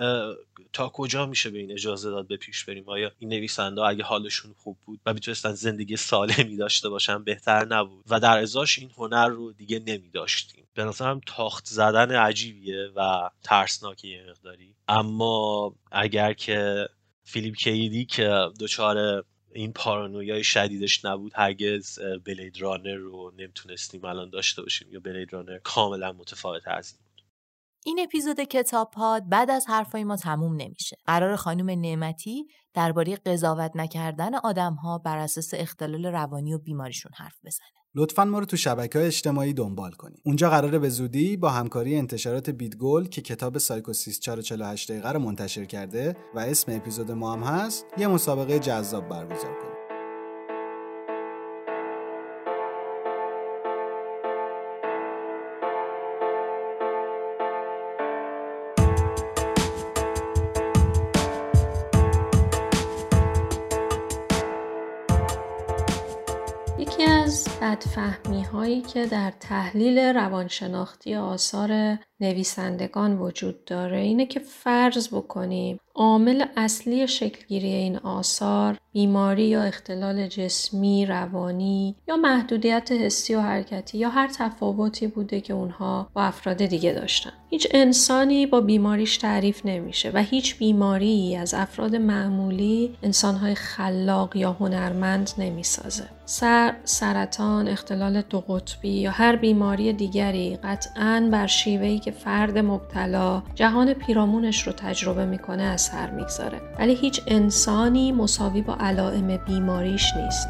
تا کجا میشه به این اجازه داد به پیش بریم؟ آیا این نویسنده اگه حالشون خوب بود و می‌تونستن زندگی سالمی داشته باشن بهتر نبود و در ازاش این هنر رو دیگه نمیداشتیم؟ به نظرم تاخت زدن عجیبیه و ترسناکی یه مقداری اما اگر که فیلیپ کی دیک دچار این پارانویای شدیدش نبود هرگز بلید رانر رو نمی‌تونستیم الان داشته باشیم یا بلید رانر کاملا متفاوت از این بود این اپیزود کتاب پاد بعد از حرفای ما تموم نمیشه. قراره خانم نعمتی درباره قضاوت نکردن آدمها بر اساس اختلال روانی و بیماریشون حرف بزنه. لطفا ما رو تو شبکه های اجتماعی دنبال کنید. اونجا قراره به زودی با همکاری انتشارات بیدگل که کتاب سایکوسیس 448 دقیقه رو منتشر کرده و اسم اپیزود ما هم هست، یه مسابقه جذاب برگزار کنیم. بدفهمی هایی که در تحلیل روانشناختی آثار نویسندگان وجود داره اینه که فرض بکنیم عامل اصلی شکلگیری این آثار بیماری یا اختلال جسمی، روانی یا محدودیت حسی و حرکتی یا هر تفاوتی بوده که اونها با افراد دیگه داشتن. هیچ انسانی با بیماریش تعریف نمیشه و هیچ بیماری از افراد معمولی انسانهای خلاق یا هنرمند نمی‌سازه. سر، سرطان، اختلال دو قطبی یا هر بیماری دیگری قطعا بر شیوهی که فرد مبتلا جهان پیرامونش رو تجربه می‌کنه اثر می‌گذاره. ولی هیچ انسانی مساوی با علائم بیماریش نیست.